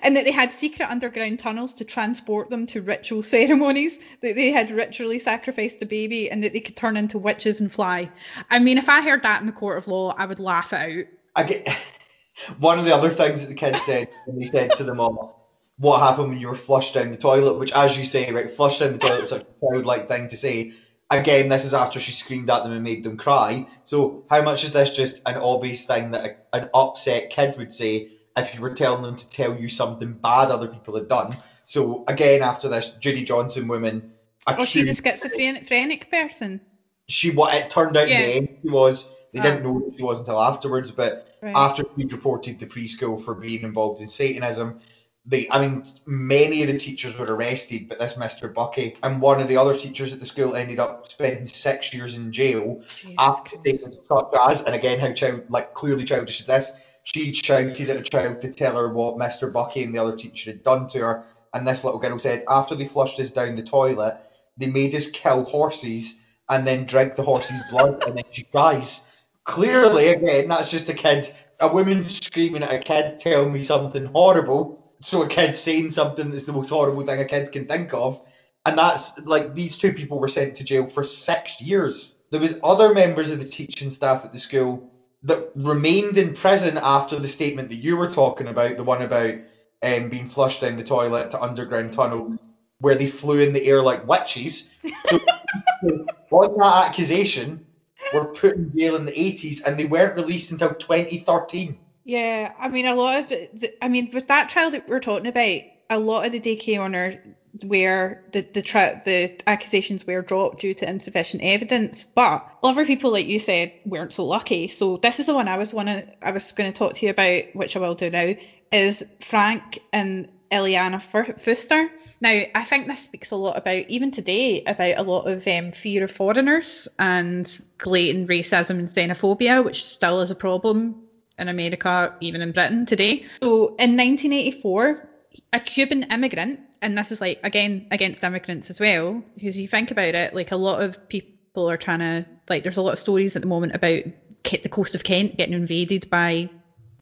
and that they had secret underground tunnels to transport them to ritual ceremonies, that they had ritually sacrificed the baby and that they could turn into witches and fly. I mean, if I heard that in the court of law, I would laugh it out. I get one of the other things that the kids said when they said to them all, what happened when you were flushed down the toilet, which as you say, right, flushed down the toilet is such a childlike thing to say. Again, this is after she screamed at them and made them cry. So how much is this just an obvious thing that a, an upset kid would say if you were telling them to tell you something bad other people had done? So again, after this, Judy Johnson woman. Oh, she's a accused- schizophrenic person. she what it turned out Yeah. in the end she was they Ah. didn't know she was until afterwards but Right. after she reported the preschool for being involved in satanism they i mean many of the teachers were arrested but this mr buckey and one of the other teachers at the school ended up spending six years in jail Jesus after statements such as and again how child like clearly childish is this she shouted at a child to tell her what mr buckey and the other teacher had done to her and this little girl said after they flushed us down the toilet they made us kill horses and then drink the horse's blood and then she cries. Clearly, again, that's just a kid, a woman screaming at a kid telling me something horrible. So a kid saying something that's the most horrible thing a kid can think of. And that's like these two people were sent to jail for six years. There was other members of the teaching staff at the school that remained in prison after the statement that you were talking about, the one about um, being flushed down the toilet to underground tunnels, where they flew in the air like witches. So on that accusation, were put in jail in the 80s and they weren't released until 2013. Yeah, I mean, a lot of the, I mean, with that trial that we're talking about, a lot of the DK honor where the the, tri- the accusations were dropped due to insufficient evidence, but other people, like you said, weren't so lucky. So this is the one I was one I was going to talk to you about, which I will do now, is Frank and Ileana Fuster. Now, I think this speaks a lot about, even today, about a lot of um, fear of foreigners and blatant racism and xenophobia, which still is a problem in America, even in Britain today. So in 1984, a Cuban immigrant, and this is like, again, against immigrants as well, because you think about it, like a lot of people are trying to, like, there's a lot of stories at the moment about the coast of Kent getting invaded by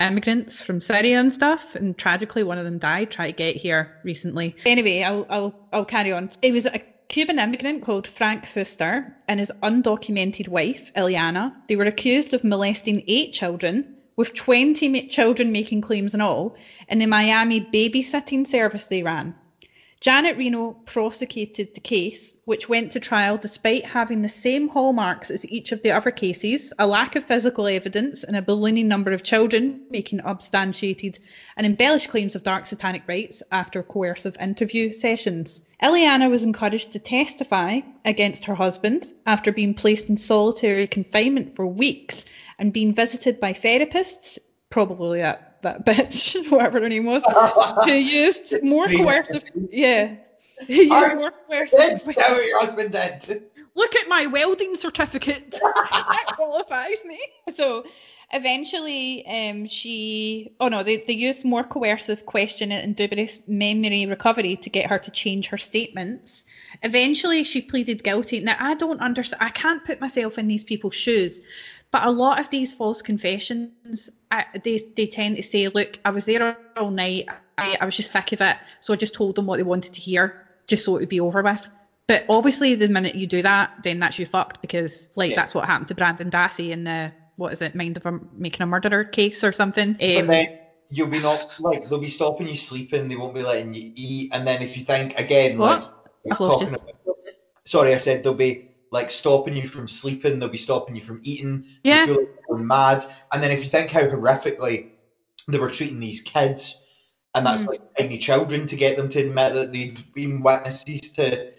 immigrants from Syria and stuff, and tragically one of them died trying to get here recently. Anyway, I'll I'll I'll carry on. It was a Cuban immigrant called Frank Fuster and his undocumented wife, Ileana. They were accused of molesting eight children, with 20 children making claims and all, in the Miami babysitting service they ran. Janet Reno prosecuted the case, which went to trial despite having the same hallmarks as each of the other cases a lack of physical evidence and a ballooning number of children making substantiated and embellished claims of dark satanic rites after coercive interview sessions. Ileana was encouraged to testify against her husband after being placed in solitary confinement for weeks and being visited by therapists, probably at that bitch, whatever her name was, she used more coercive. Yeah. He used more coercive. Tell what your husband did. Look at my welding certificate. that qualifies me. So eventually, um, she. Oh no, they, they used more coercive questioning and dubious memory recovery to get her to change her statements. Eventually, she pleaded guilty. Now, I don't understand. I can't put myself in these people's shoes but a lot of these false confessions, I, they they tend to say, look, I was there all night. I, I was just sick of it, so I just told them what they wanted to hear, just so it would be over with. But obviously, the minute you do that, then that's you fucked because like yeah. that's what happened to Brendan Dassey in the what is it, Mind of a Making a Murderer case or something. Um, then you'll be not like they'll be stopping you sleeping, they won't be letting you eat, and then if you think again, what? like talking about, sorry, I said they'll be like stopping you from sleeping, they'll be stopping you from eating. Yeah. You feel like you're mad. And then if you think how horrifically they were treating these kids, and that's mm. like tiny children to get them to admit that they'd been witnesses to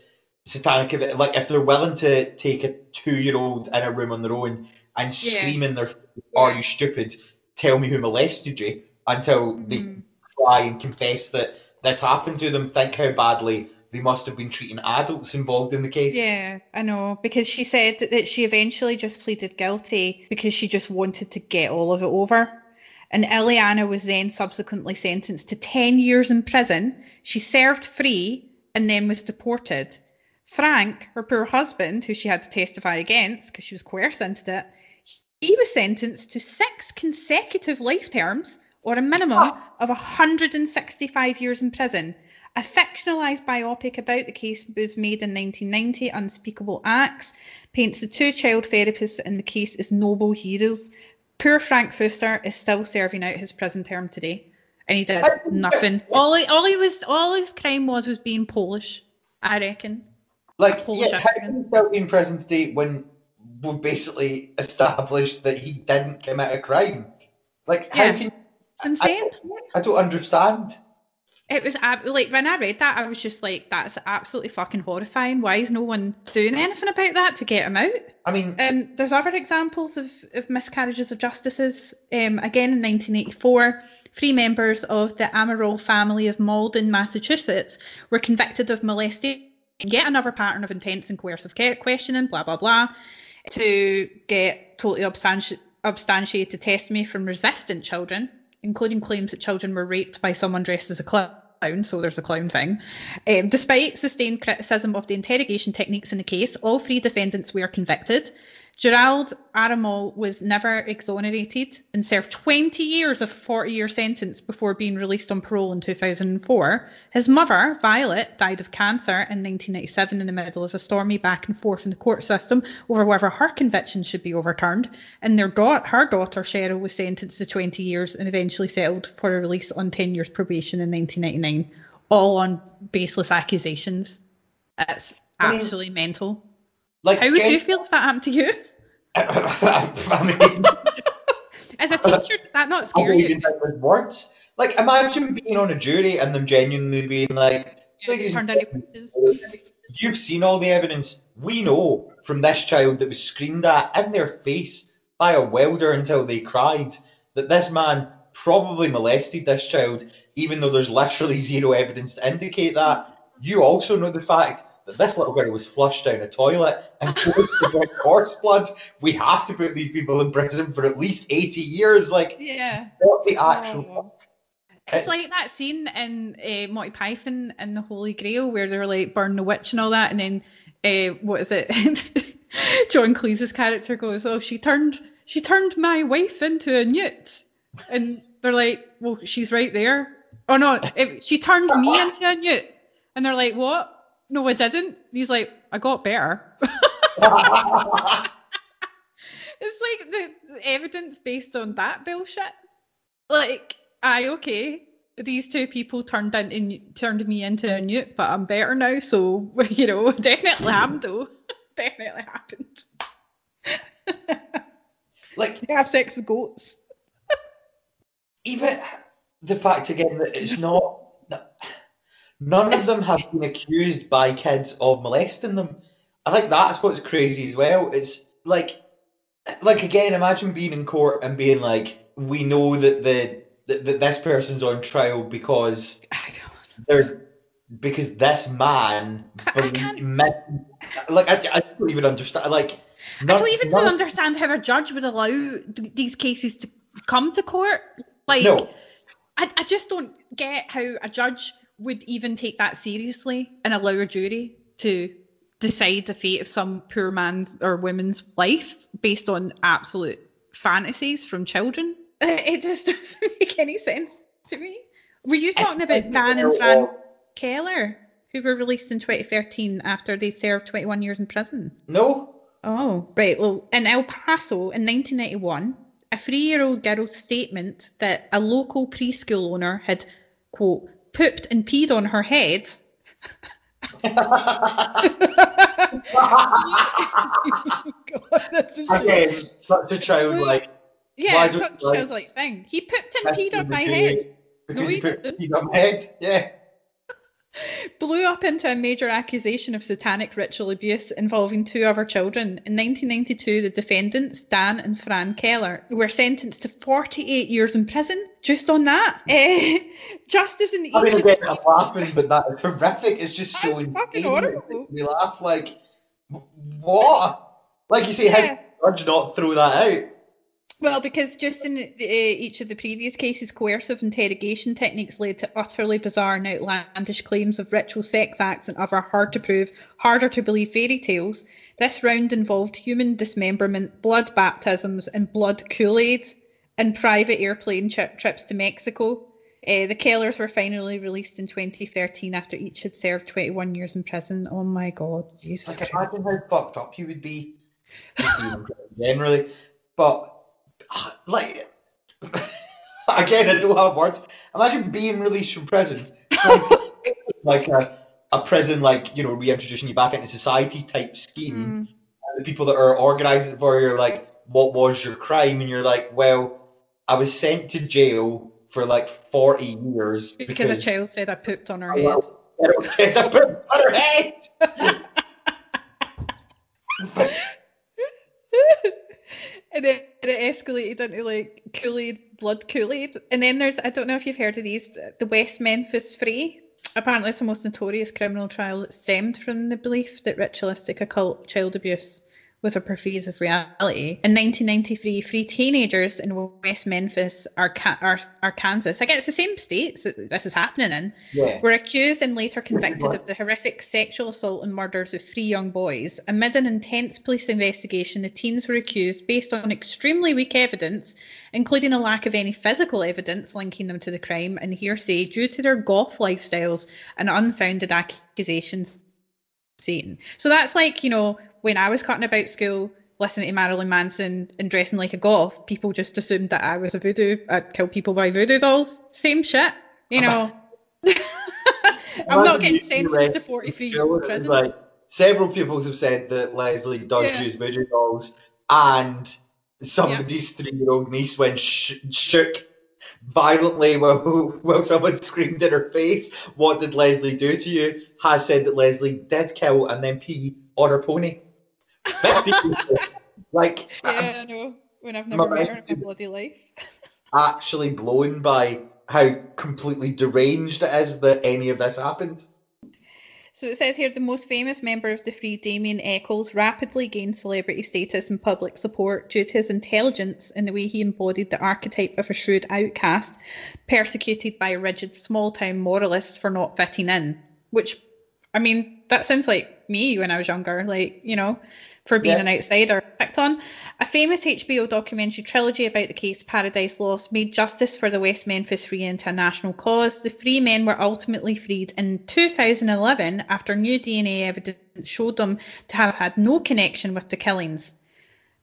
satanic event. Like if they're willing to take a two-year-old in a room on their own and yeah. scream in their, "Are you stupid? Tell me who molested you?" Until mm. they cry and confess that this happened to them. Think how badly they must have been treating adults involved in the case. Yeah, I know. Because she said that she eventually just pleaded guilty because she just wanted to get all of it over. And Ileana was then subsequently sentenced to 10 years in prison. She served free and then was deported. Frank, her poor husband, who she had to testify against because she was coerced into it, he was sentenced to six consecutive life terms or a minimum of 165 years in prison. A fictionalised biopic about the case was made in 1990, Unspeakable Acts, paints the two child therapists in the case as noble heroes. Poor Frank Fuster is still serving out his prison term today, and he did nothing. All he, all he was, all his crime was was being Polish, I reckon. Like, yeah, how can he still be in prison today when we've basically established that he didn't commit a crime? Like, how yeah. can? It's insane. I, I don't understand it was like when I read that, I was just like, that's absolutely fucking horrifying. Why is no one doing anything about that to get him out? I mean, um, there's other examples of, of miscarriages of justices. Um, again in 1984, three members of the Amirault family of Malden, Massachusetts, were convicted of molesting yet another pattern of intense and coercive questioning, blah blah blah, to get totally substantiated testimony from resistant children including claims that children were raped by someone dressed as a clown so there's a clown thing. Um, despite sustained criticism of the interrogation techniques in the case, all three defendants were convicted. Gerald Amirault was never exonerated and served 20 years of a 40 year sentence before being released on parole in 2004. His mother, Violet, died of cancer in 1997 in the middle of a stormy back and forth in the court system over whether her conviction should be overturned. And their da- her daughter, Cheryl, was sentenced to 20 years and eventually settled for a release on 10 years probation in 1999, all on baseless accusations. It's absolutely mental. Like, How would you feel if that happened to you? I mean, As a teacher, does that not scare you? even think there's words. Like, imagine being on a jury and them genuinely being like, "Ladies and Turned into gentlemen, witches. You've seen all the evidence. We know from this child that was screamed at in their face by a welder until they cried that this man probably molested this child, even though there's literally zero evidence to indicate that. You also know the fact that this little girl was flushed down a toilet and drink horse blood. We have to put these people in prison for at least 80 years. Like, Yeah. what the actual. Oh. It's It's- like that scene in uh, Monty Python and the Holy Grail where they're like burn the witch and all that, and then uh, what is it? John Cleese's character goes, "Oh, she turned she turned my wife into a newt," and they're like, "Well, she's right there." Oh no, it, she turned me into a newt, and they're like, "What? No, I didn't." And he's like, "I got better." It's like the, the evidence based on that bullshit. Like, aye, okay, these two people turned into turned me into a newt, but I'm better now, so you know, definitely happened though. definitely happened. like, They have sex with goats. even the fact again that it's not none of them have been accused by kids of molesting them. I think that's what's crazy as well. It's like like again, imagine being in court and being like, we know that the that, that this person's on trial because oh they're because this man I- I like I, I don't even understand like I don't even none- understand how a judge would allow th- these cases to come to court. Like, No. I, I just don't get how a judge would even take that seriously and allow a jury to decide the fate of some poor man's or woman's life based on absolute fantasies from children. It just doesn't make any sense to me. Were you talking about Dan and Fran Keller, who were released in 2013 after they served 21 years in prison? No? Oh, right. Well, in El Paso in 1991, a three-year-old girl's statement that a local preschool owner had, quote, pooped and peed on her head. God, that's. Again, such a child like Yeah, why it's don't- such a like- childlike thing. He pooped and peed on my head. because No, he he put didn't. he's on my head. Yeah. Blew up into a major accusation of satanic ritual abuse involving two other children. In 1992, the defendants, Dan and Fran Keller, were sentenced to 48 years in prison just on that. Eh, justice in I mean, again, I'm laughing, but that is horrific. It's just so fucking insane. horrible. We laugh like, what? Like you say, how Yeah. did the judge not throw that out? Well, because just in uh, each of the previous cases, coercive interrogation techniques led to utterly bizarre and outlandish claims of ritual sex acts and other hard to prove, harder to believe fairy tales. This round involved human dismemberment, blood baptisms, and blood Kool Aid, and private airplane tri- trips to Mexico. Uh, the Kellers were finally released in 2013 after each had served 21 years in prison. Oh my God, Jesus Like, Christ. imagine how fucked up you would be. generally, but like, again, I don't have words. Imagine being released from prison, like a, a prison, like you know, reintroducing you back into society type scheme. Mm. the people that are organising for you are like, what was your crime? And you're like, well, I was sent to jail for like 40 years Because a child said I pooped on her I head. Said I it on her head. and then it escalated into like Kool-Aid, blood Kool-Aid. And then there's, I don't know if you've heard of these, the West Memphis Free. Apparently it's the most notorious criminal trial that stemmed from the belief that ritualistic occult child abuse was a pervasive reality. In 1993, three teenagers in West Memphis, Arkansas, again, it's the same states that this is happening in, Yeah. were accused and later convicted of the horrific sexual assault and murders of three young boys. Amid an intense police investigation, the teens were accused based on extremely weak evidence, including a lack of any physical evidence linking them to the crime and hearsay due to their goth lifestyles and unfounded accusations. Satan. So that's like, you know, when I was cutting about school, listening to Marilyn Manson and dressing like a goth, people just assumed that I was a voodoo, I'd kill people by voodoo dolls. Same shit, you know. I'm not getting sentenced to 43 years in prison. Like, several people have said that Leslie does Yeah. use voodoo dolls, and somebody's three-year-old niece when sh- shook violently while, while someone screamed in her face, what did Leslie do to you? Has said that Leslie did kill and then pee on her pony. 50. Like, Yeah, I'm I know. When I've never met her in my bloody life. actually blown by how completely deranged it is that any of this happened. So it says here the most famous member of the Free, Damien Echols, rapidly gained celebrity status and public support due to his intelligence and the way he embodied the archetype of a shrewd outcast, persecuted by rigid small town moralists for not fitting in. Which, I mean, that sounds like me when I was younger, like, you know, for being Yeah. an outsider picked on. A famous HBO documentary trilogy about the case Paradise Lost made justice for the West Memphis Three into a national cause. The three men were ultimately freed in 2011 after new DNA evidence showed them to have had no connection with the killings.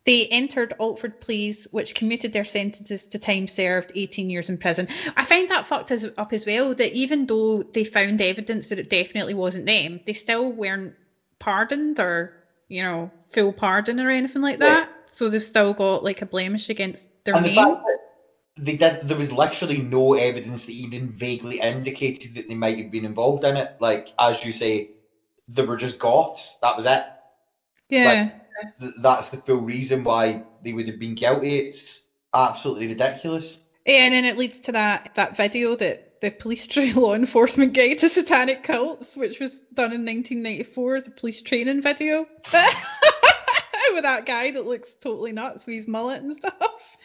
They entered Alford pleas, which commuted their sentences to time served, 18 years in prison. I find that fucked as, up as well, that even though they found evidence that it definitely wasn't them, they still weren't pardoned or, you know, full pardon or anything like that. So they've still got like a blemish against their And the name. fact that they did, there was literally no evidence that even vaguely indicated that they might have been involved in it. Like, as you say, they were just goths. That was it. yeah. Th- That's the full reason why they would have been guilty. It's absolutely ridiculous. Yeah, and then it leads to that that video that the police tra- law enforcement guide to satanic cults, which was done in 1994 as a police training video. with that guy that looks totally nuts with his mullet and stuff.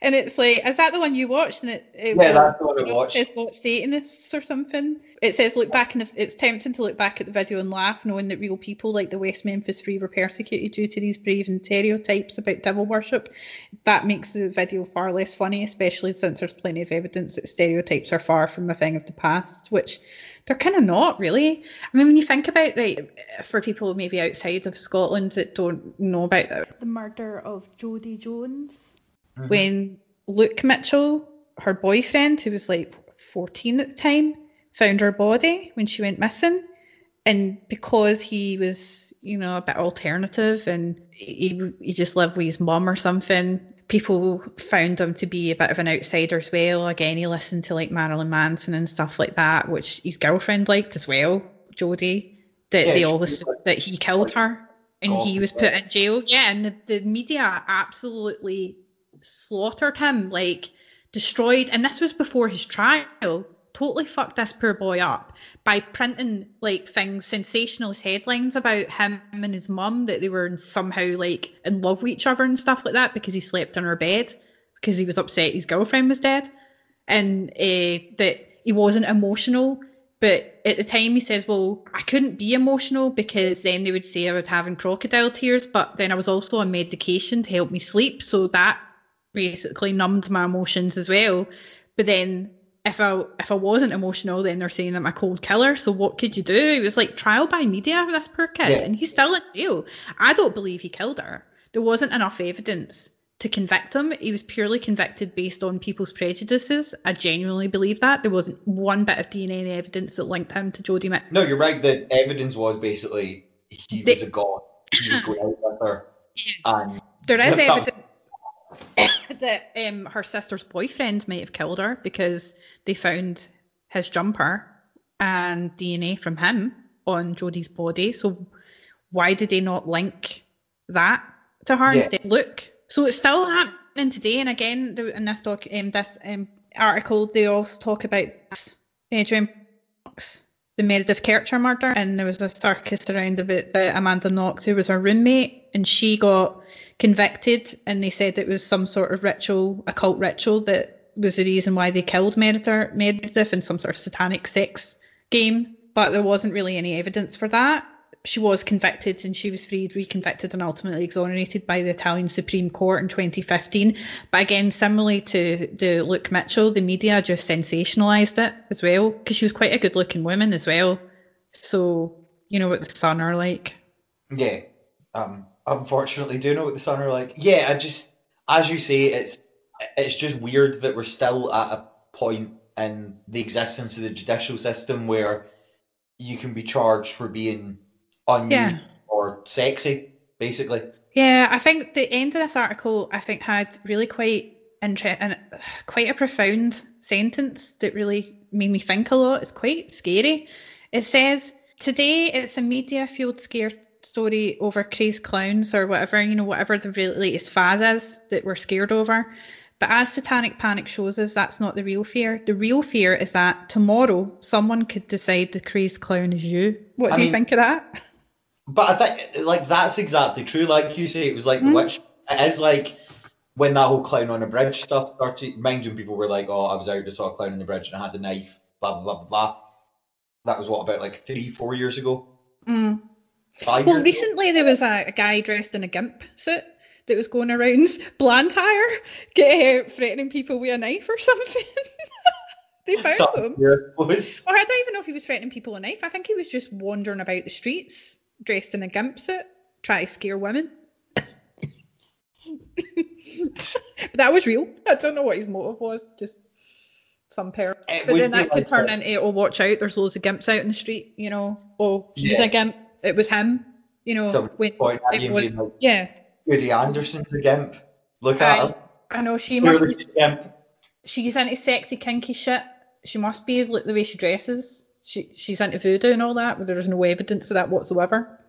And it's like, is that the one you watched? And it, it yeah, that's the one I watched. It says got Satanists or something. It says look back and the. It's tempting to look back at the video and laugh, knowing that real people like the West Memphis Three were persecuted due to these brave and stereotypes about devil worship. That makes the video far less funny, especially since there's plenty of evidence that stereotypes are far from a thing of the past, which they're kind of not really. I mean, when you think about like for people maybe outside of Scotland that don't know about that, The murder of Jodie Jones. Mm-hmm. when Luke Mitchell, her boyfriend, who was like 14 at the time, found her body when she went missing. And because he was, you know, a bit alternative and he, he just lived with his mum or something, people found him to be a bit of an outsider as well. Again, he listened to like Marilyn Manson and stuff like that, which his girlfriend liked as well, Jodie. That Yeah, they was like- that he killed her and he was put in jail. Yeah, and the, the media absolutely slaughtered him, like destroyed. And this was before his trial. Totally fucked this poor boy up by printing like things, sensationalist headlines about him and his mum that they were somehow like in love with each other and stuff like that because he slept on her bed because he was upset his girlfriend was dead and uh, that he wasn't emotional. But at the time, he says, "Well, I couldn't be emotional because then they would say I was having crocodile tears, but then I was also on medication to help me sleep, so that basically numbed my emotions as well. But then if I if I wasn't emotional, then they're saying I'm a cold killer. So what could you do? It was like trial by media with this poor kid, Yeah. and he's still in jail. I don't believe he killed her. There wasn't enough evidence to convict him. He was purely convicted based on people's prejudices. I genuinely believe that. There wasn't one bit of DNA evidence that linked him to Jodie Mitchell. No, you're right. The evidence was basically he They- was a god. He was going out with her. Yeah. And There is Yeah, that- that um, her sister's boyfriend might have killed her because they found his jumper and DNA from him on Jodie's body. So why did they not link that to her Yeah. instead? Look, so it's still happening today. And again, in this doc, um, this um, article, they also talk about Adrian Knox, the Meredith Kercher murder, and there was a circus around about the Amanda Knox, who was her roommate, and she got convicted, and they said it was some sort of ritual, occult ritual, that was the reason why they killed Meredith, Meredith in some sort of satanic sex game. But there wasn't really any evidence for that. She was convicted and she was freed, reconvicted, and ultimately exonerated by the Italian Supreme Court in 2015. But again, similarly to Luke Mitchell, the media just sensationalised it as well because she was quite a good looking woman as well. So, you know what the Sun are like. yeah, um, unfortunately, do you know what the Sun are like. Yeah, I just, as you say, it's it's just weird that we're still at a point in the existence of the judicial system where you can be charged for being unusual Yeah. or sexy, basically. Yeah, I think the end of this article I think had really quite inter- and quite a profound sentence that really made me think a lot. It's quite scary. It says today it's a media fueled scare story over crazed clowns or whatever you know whatever the latest phase is that we're scared over. But as Satanic Panic shows us, that's not the real fear. The real fear is that tomorrow someone could decide the crazed clown is you. What I do you mean- think of that? But I think like that's exactly true. Like you say, it was like Mhm. the witch. It is like when that whole clown on a bridge stuff started. Mind you, people were like, "Oh, I was out to saw a clown on the bridge and I had the knife." Blah blah blah blah. blah. That was what about like three, four years ago. Mm. Five Well, recently there was a, a guy dressed in a gimp suit that was going around Blantyre, get, uh, threatening people with a knife or something. they found Something him. Or I don't even know if he was threatening people with a knife. I think he was just wandering about the streets dressed in a gimp suit, trying to scare women. but that was real. I don't know what his motive was. Just some parent. It But then that could like turn a- into, oh, watch out, there's loads of gimps out in the street, you know. Oh, he's Yeah. a gimp. It was him, you know. Some when point it was, like, yeah. Judy Anderson's a gimp. Look at I, her. I know she must. She's gimp. She's into sexy, kinky shit. She must be like the way she dresses. She she's into voodoo and all that, but there's no evidence of that whatsoever.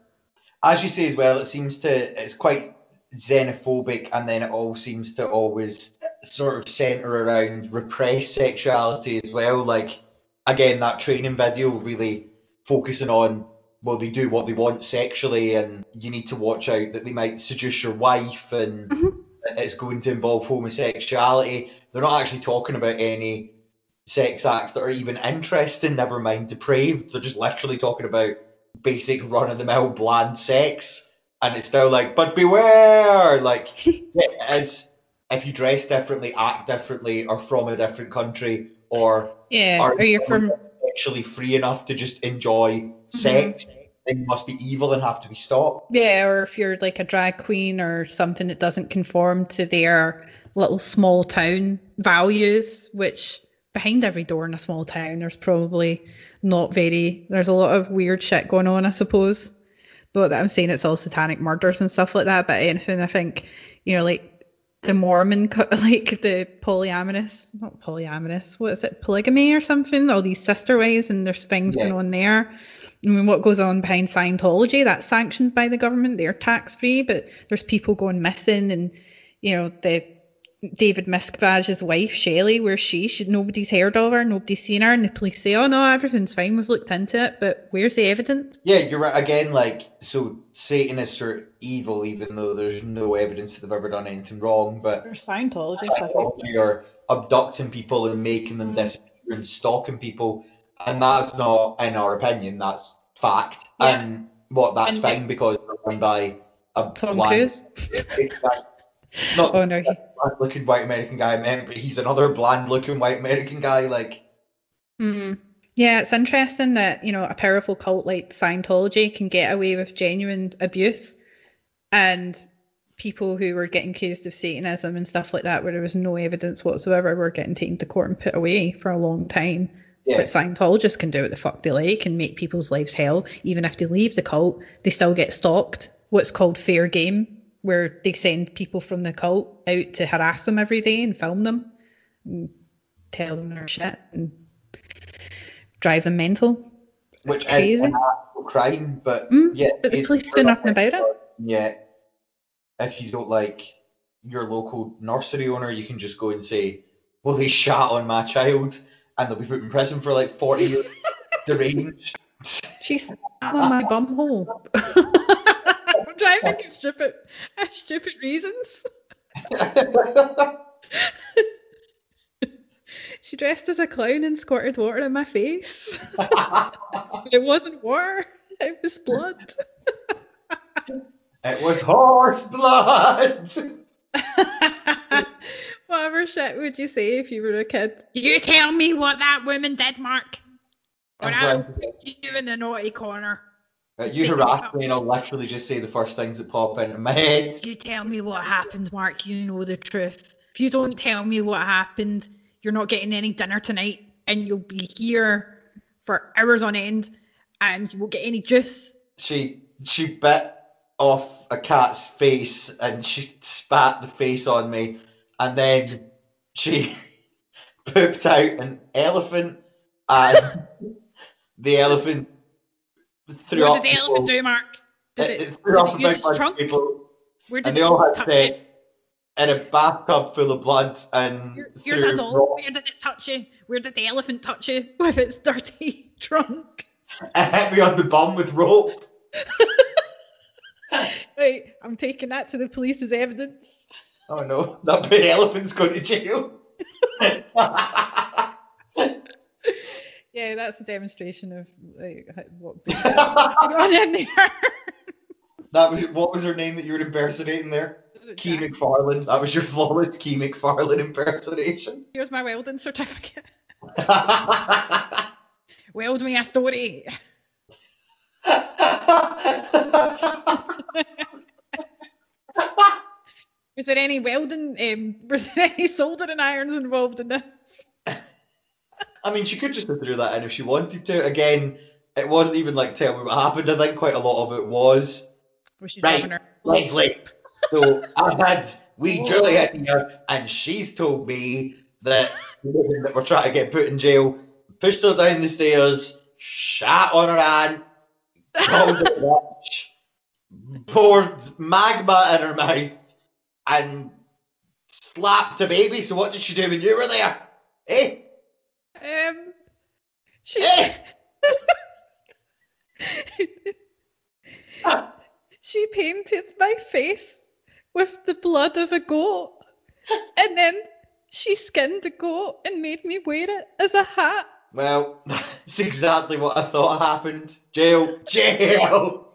As you say as well, it seems to it's quite xenophobic, and then it all seems to always sort of centre around repressed sexuality as well. Like again, that training video really focusing on well, they do what they want sexually, and you need to watch out that they might seduce your wife, and Mhm. it's going to involve homosexuality. They're not actually talking about any sex acts that are even interesting, never mind depraved. They're just literally talking about basic run of the mill bland sex. And it's still like, but beware! Like, is, if you dress differently, act differently, or from a different country, or Yeah, are or you're from sexually free enough to just enjoy sex, mm-hmm. then you must be evil and have to be stopped. yeah, or if you're like a drag queen or something that doesn't conform to their little small town values, which behind every door in a small town there's probably not very there's a lot of weird shit going on, I suppose. Not that I'm saying it's all satanic murders and stuff like that, but anything I think, you know, like the Mormon, like the polyamorous, not polyamorous, what is it, polygamy or something? All these sister ways, and there's things Yeah. going on there. I mean, what goes on behind Scientology? That's sanctioned by the government. They're tax free, but there's people going missing, and you know the David Miscavige's wife Shelley, where's she? she? Nobody's heard of her, nobody's seen her, and the police say, "Oh no, everything's fine. We've looked into it, but where's the evidence?" Yeah, you're right. Again, like, so Satanists are evil, even though there's no evidence that they've ever done anything wrong, but Or Scientology Scientology are abducting people and making them Mhm. disappear and stalking people, and that's not, in our opinion, that's fact. Yeah. And what that's And fine because they're run by a Tom blind- Cruise. Not Oh no, looking white American guy I meant, but he's another bland looking white American guy. Like, Mm. Yeah, it's interesting that, you know, a powerful cult like Scientology can get away with genuine abuse and people who were getting accused of Satanism and stuff like that, where there was no evidence whatsoever, were getting taken to court and put away for a long time. Yeah, But Scientologists can do what the fuck they like and make people's lives hell. Even if they leave the cult, they still get stalked. What's called fair game, where they send people from the cult out to harass them every day and film them, and tell them their shit and drive them mental. which It's crazy. is an actual crime, but Mm, yeah. but the police do nothing about it. Yeah. If you don't like your local nursery owner, you can just go and say, well, they shat on my child, and they'll be put in prison for like 40 years. Deranged. She's on my bum hole. I'm trying to think of stupid, stupid reasons. She dressed as a clown and squirted water in my face. it wasn't water, it was blood. it was horse blood. Whatever shit would you say if you were a kid? You tell me what that woman did, Mark. Or I'll put you in the naughty corner. Uh, you harass me, and I'll literally just say the first things that pop into my head. You tell me what happened, Mark. You know the truth. If you don't tell me what happened, you're not getting any dinner tonight, and you'll be here for hours on end, and you won't get any juice. She she bit off a cat's face and she spat the face on me, and then she pooped out an elephant, and the elephant threw What up did the people- elephant do, Mark? Did it, it, it threw up it use its trunk? people, Where did and they it all had touch sex it? in a bathtub full of blood and Here- Here's a doll. rock- Where did it touch you? Where did the elephant touch you with its dirty trunk? It hit me on the bum with rope. Right, I'm taking that to the police as evidence. Oh no, that big elephant's going to jail. Yeah, that's a demonstration of like, what goes on in there. that was what was her name that you were impersonating there? Kee Jack. MacFarlane. That was your flawless Kee MacFarlane impersonation. Here's my welding certificate. Weld me a story. Was there any welding? Um, was there any soldering irons involved in this? I mean, she could just have threw that in if she wanted to. Again, it wasn't even like tell me what happened. I think quite a lot of it was Was she Right? Leslie. So I've had wee Oh. Juliet here, and she's told me that that we're trying to get put in jail pushed her down the stairs, shat on her aunt, called her a witch, poured magma in her mouth, and slapped a baby. So what did she do when you were there? Eh? Um, she. Eh? she painted my face with the blood of a goat, and then she skinned a goat and made me wear it as a hat. Well, that's exactly what I thought happened. Jail, jail.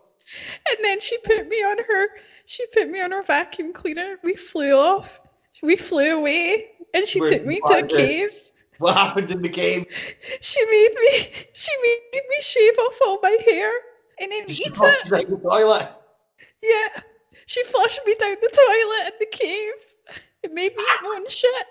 And then she put me on her. She put me on her vacuum cleaner. We flew off. We flew away, and she Where took me to a cave. What happened in the cave? She made me. She made me shave off all my hair and then Did she eat it. down the toilet? Yeah. She flushed me down the toilet in the cave. It made me ah! eat my own shit.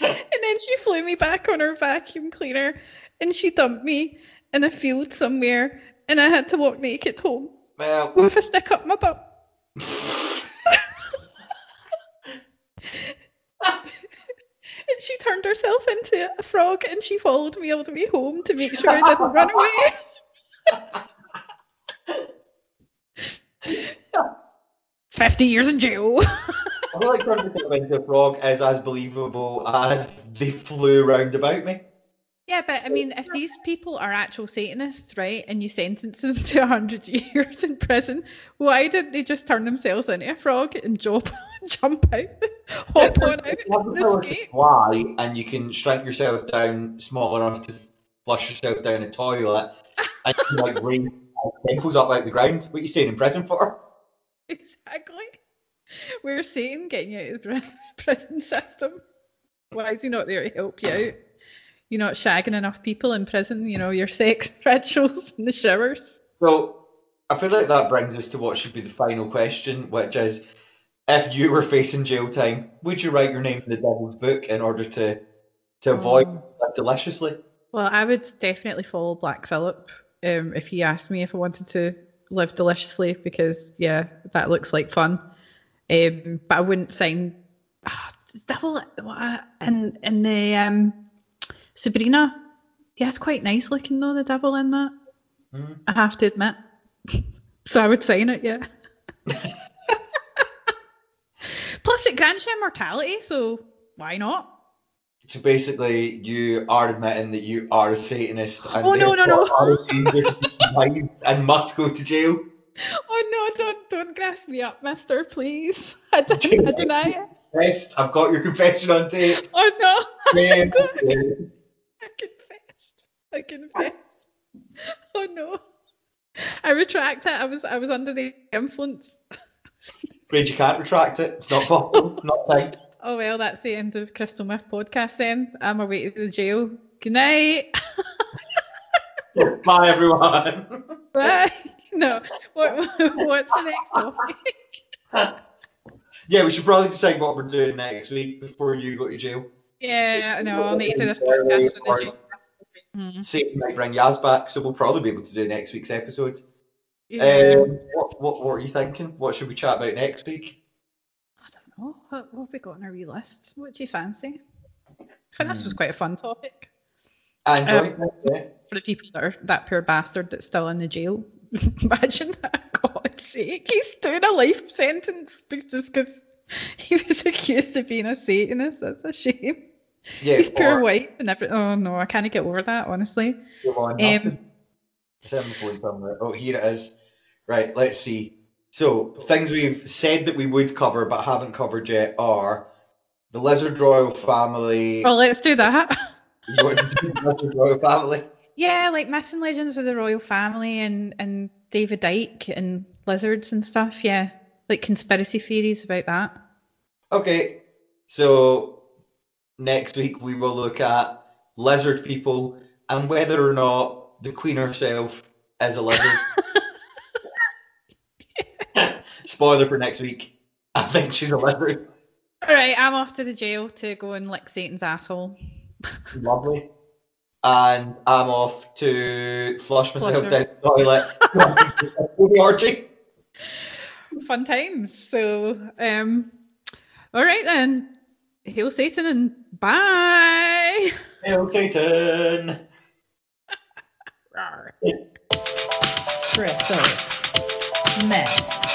And then she flew me back on her vacuum cleaner and she dumped me in a field somewhere and I had to walk naked home well, with a stick up my butt. And she turned herself into a frog and she followed me all the way home to make sure I didn't run away. Fifty years in jail. I feel like turning into a frog is as believable as they flew round about me. Yeah, but I mean, if these people are actual Satanists, right, and you sentence them to 100 years in prison, why didn't they just turn themselves into a frog and jump, jump out, hop on out, If you have the and fly and you can shrink yourself down small enough to flush yourself down a toilet and you can like raise temples up out the ground, what are you staying in prison for? Exactly. We're Satan getting you out of the prison system. Why is he not there to help you out? You're not shagging enough people in prison, you know, your sex rituals in the showers. So I feel like that brings us to what should be the final question, which is if you were facing jail time, would you write your name in the devil's book in order to to avoid Oh. live deliciously? Well, I would definitely follow Black Phillip um, if he asked me if I wanted to live deliciously because yeah, that looks like fun. Um, but I wouldn't sign ah, Devil and and the um, Sabrina. Yeah, it's quite nice looking though. The devil in that, Hmm. I have to admit. so I would sign it, yeah. Plus, it grants you immortality, so why not? So basically, you are admitting that you are a Satanist and Oh, no, no, no. are a danger to human beings and must go to jail. Oh no, don't don't grass me up, mister, please. I deny it. Yes, I've got your confession on tape. Oh no. Yeah, God. yeah. I confessed. I confessed. Oh no. I retract it. I was I was under the influence. Afraid you can't retract it. It's not possible. not time. Oh well, that's the end of Crystal Myth podcast then. I'm away to the jail. Good night. Bye, everyone. Bye. No. What what's the next topic? yeah, we should probably decide what we're doing next week before you go to jail. Yeah, no, I'll need to do this podcast from the jail. Mm. Satan might bring Yaz back, so we'll probably be able to do next week's episode. Yeah. Um, what, what, what are you thinking? What should we chat about next week? I don't know. What, what have we got on our wee list? What do you fancy? I think this was quite a fun topic I enjoyed it. Yeah. for the people that are that poor bastard that's still in the jail. Imagine that. God's sake, he's doing a life sentence just because he was accused of being a Satanist. That's a shame. Yeah, His poor or- wife and everything. Oh no, I can't get over that. Honestly. Go on, Um, nothing. Seven phone somewhere. Oh, here it is. Right, let's see. So, things we've said that we would cover but haven't covered yet are the Lizard Royal family. Well, let's do that. You want to do the Lizard Royal family? Yeah, like missing legends of the royal family and and David Icke and lizards and stuff. Yeah, like conspiracy theories about that. Okay, so next week we will look at lizard people and whether or not the Queen herself is a lizard. Spoiler for next week. I think she's a lizard. All right, I'm off to the jail to go and lick Satan's asshole. Lovely. And I'm off to flush myself down the toilet. Orgy. Fun times. So, um, all right then. Hail Satan and bye. Hail Satan. Meth.